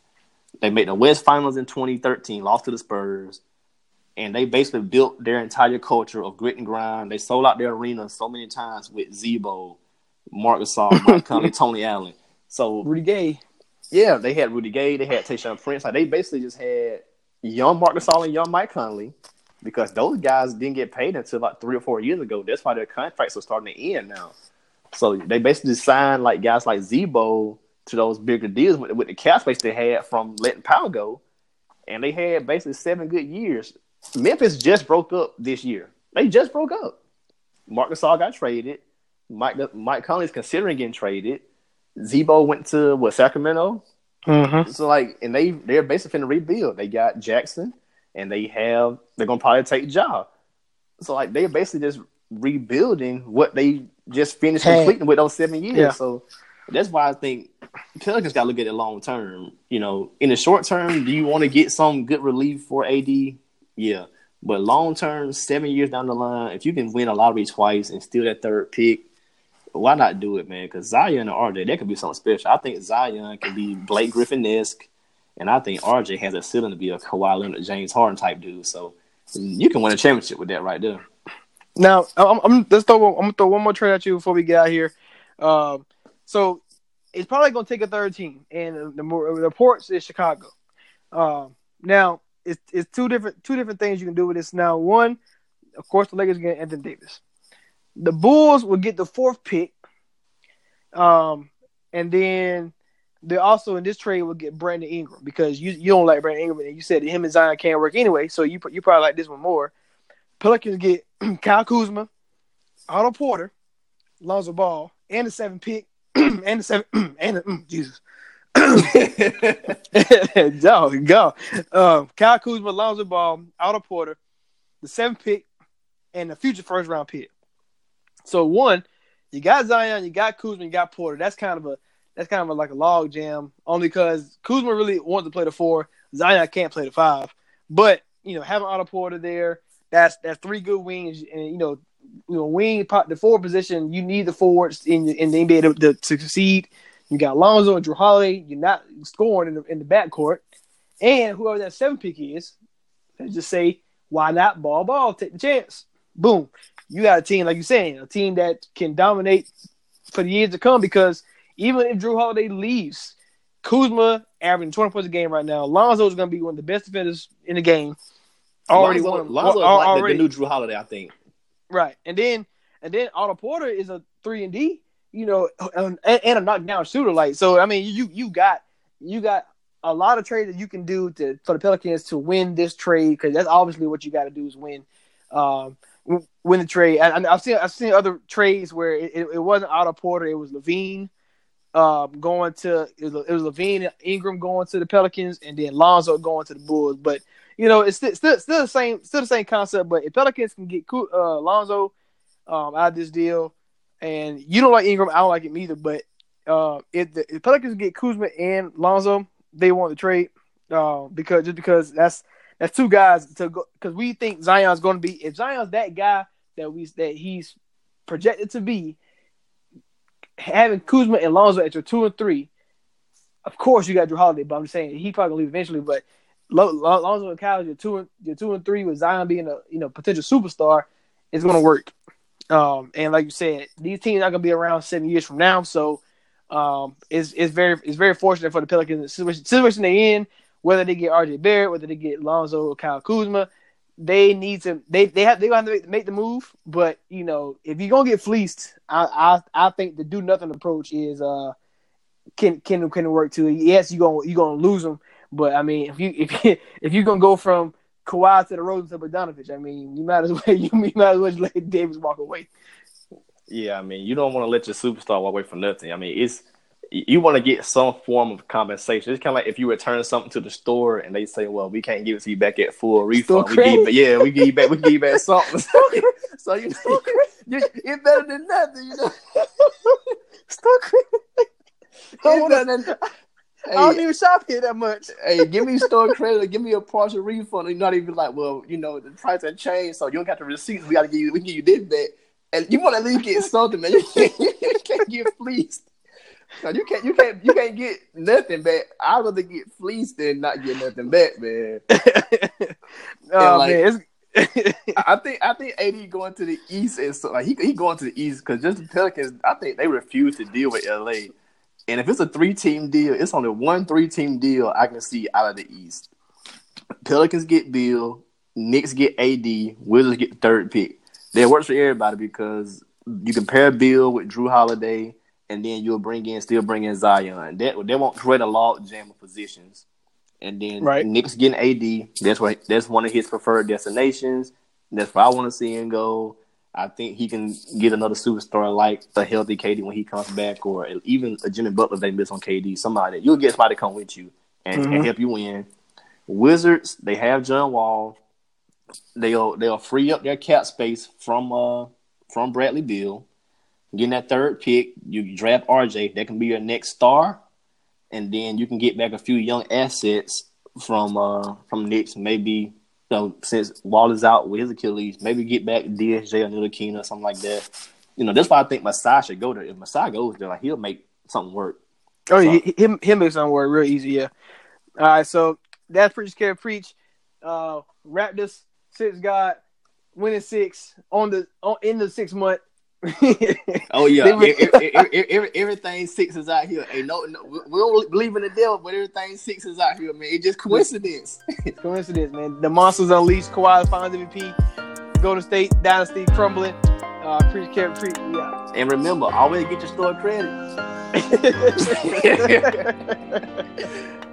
They made the West Finals in 2013, lost to the Spurs, and they basically built their entire culture of grit and grind. They sold out their arena so many times with Z-Bo, Marc Gasol, Mike Conley, Tony Allen. So Rudy Gay. yeah, they had Rudy Gay, they had Tayshaun Prince. Like they basically just had young Marc Gasol and young Mike Conley because those guys didn't get paid until like three or four years ago. That's why their contracts are starting to end now. So they basically signed like guys like Z-Bo to those bigger deals with, with the cap space they had from letting Pau go, and they had basically seven good years. Memphis just broke up this year. They just broke up. Marc Gasol got traded. Mike Mike Conley's considering getting traded. Z-Bo went to what Sacramento. Mm-hmm. So like, and they they're basically finna rebuild. They got Jackson, and they have they're gonna probably take Ja. So like, they're basically just rebuilding what they just finished Had. completing with those seven years. Yeah. So that's why I think Pelicans got to look at it long term. You know, in the short term, do you want to get some good relief for AD? Yeah, but long term, seven years down the line, if you can win a lottery twice and steal that third pick. Why not do it, man? Because Zion and RJ, that could be something special. I think Zion can be Blake Griffin esque, and I think RJ has a ceiling to be a Kawhi Leonard, James Harden type dude. So you can win a championship with that right there. Now, I'm, I'm let's throw. I'm gonna throw one more trade at you before we get out here. Um, so it's probably gonna take a third team, and the, more, the reports is Chicago. Um, now it's it's two different two different things you can do with this. Now, one, of course, the Lakers get Anthony Davis. The Bulls will get the fourth pick, um, and then they also in this trade will get Brandon Ingram because you you don't like Brandon Ingram, and you said him and Zion can't work anyway. So you you probably like this one more. Pelicans get Kyle Kuzma, Otto Porter, Lonzo Ball, and the seven pick, and the seven, and the, mm, Jesus. go, go. Um, Kyle Kuzma, Lonzo Ball, Otto Porter, the seven pick, and the future first round pick. So one, you got Zion, you got Kuzma, you got Porter. That's kind of a that's kind of a, like a log jam, only because Kuzma really wants to play the four. Zion can't play the five. But you know, having Otto Porter there, that's that's three good wings, and you know, you know, wing the forward position, you need the forwards in in the NBA to, to, succeed. You got Lonzo and Jrue Holiday. You're not scoring in the in the backcourt, and whoever that seven pick is, let's just say, why not ball ball? Take the chance. Boom. You got a team like you're saying, a team that can dominate for the years to come. Because even if Jrue Holiday leaves, Kuzma averaging 20 points a game right now. Lonzo is going to be one of the best defenders in the game. Already Lonzo, won. Lonzo is like the- already. the, new Jrue Holiday, I think. Right, and then and then Otto Porter is a three and D, you know, and, and a knockdown shooter. Like so, I mean, you you got you got a lot of trades that you can do to for the Pelicans to win this trade because that's obviously what you got to do is win, um, win the trade. And and I've seen I've seen other trades where it, it, wasn't Otto Porter, it was LaVine. um, going to it was, LaVine Ingram going to the Pelicans, and then Lonzo going to the Bulls. But you know, it's still still, still the same still the same concept. But if Pelicans can get uh, Lonzo um, out of this deal, and you don't like Ingram, I don't like him either. But uh, if the if Pelicans get Kuzma and Lonzo, they want to trade uh, because just because that's that's two guys to go because we think Zion's going to be if Zion's that guy that we that he's projected to be, having Kuzma and Lonzo at your two and three, of course you got Jrue Holiday, but I'm just saying he probably leave eventually. But Lo- Lo- Lonzo and Kyle, your two and your two and three with Zion being a you know potential superstar, it's gonna work. Um, and like you said, these teams are gonna be around seven years from now, so um, it's it's very it's very fortunate for the Pelicans the situation, situation they in. Whether they get RJ Barrett, whether they get Lonzo or Kyle Kuzma, they need to they they have they gonna make, make the move. But you know, if you're gonna get fleeced, I I I think the do nothing approach is uh can can can work too. Yes, you gonna you gonna lose them, but I mean if you if you, if you're gonna go from Kawhi to the Rosen to Bogdanovich, I mean you might as well you, you might as well let Davis walk away. Yeah, I mean, you don't want to let your superstar walk away from nothing. I mean, it's you want to get some form of compensation. It's kind of like if you return something to the store and they say, "Well, we can't give it to you back at full refund." We give, yeah, we give you back. We give you back something. so you know, you, it's better than nothing. You know, Still crazy. it's better than. I don't even shop here that much. hey, give me store credit. Give me a partial refund. You're not even like, well, you know, the price has changed, so you don't got the receipts. We got to give you. We give you this back, and you want to at least get something, man. You can't, you can't get fleeced. No, you can't. You can't. You can't get nothing back. I'd rather get fleeced than not get nothing back, man. oh like- man, it's, I I think. I think AD going to the East is so, like he he going to the East because just the Pelicans. I think they refuse to deal with LA. And if it's a three team deal, it's only one three team deal I can see out of the East. Pelicans get Beal, Knicks get AD, Wizards get third pick. That works for everybody because you can pair Beal with Jrue Holiday, and then you'll bring in still bring in Zion. That they won't create a log jam of positions. And then Right. Knicks getting AD. That's why that's one of his preferred destinations. That's where I want to see him go. I think he can get another superstar like a healthy KD when he comes back, or even a Jimmy Butler if they miss on KD. Somebody you'll get somebody to come with you and, and help you win. Wizards they have John Wall. They'll they'll free up their cap space from uh from Bradley Beal. Getting that third pick, you draft RJ. That can be your next star, and then you can get back a few young assets from uh from Knicks. Maybe you know, since Wall is out with his Achilles, maybe get back DSJ or Ntilikina or something like that. You know, that's why I think Masai should go there. If Masai goes there, like he'll make something work. oh, he, him him makes something work real easy. Yeah. All right, so that's Preach Kev Preach. Uh, Raptors six God winning six on the on in the six month. Oh yeah, everything six is out here. Ain't no, no, we don't believe in the devil, but everything six is out here, man. It's just coincidence. it's Coincidence, man. The monsters unleashed. Kawhi finds MVP. Golden State dynasty crumbling. Uh, care. Yeah. and remember, always get your store credit.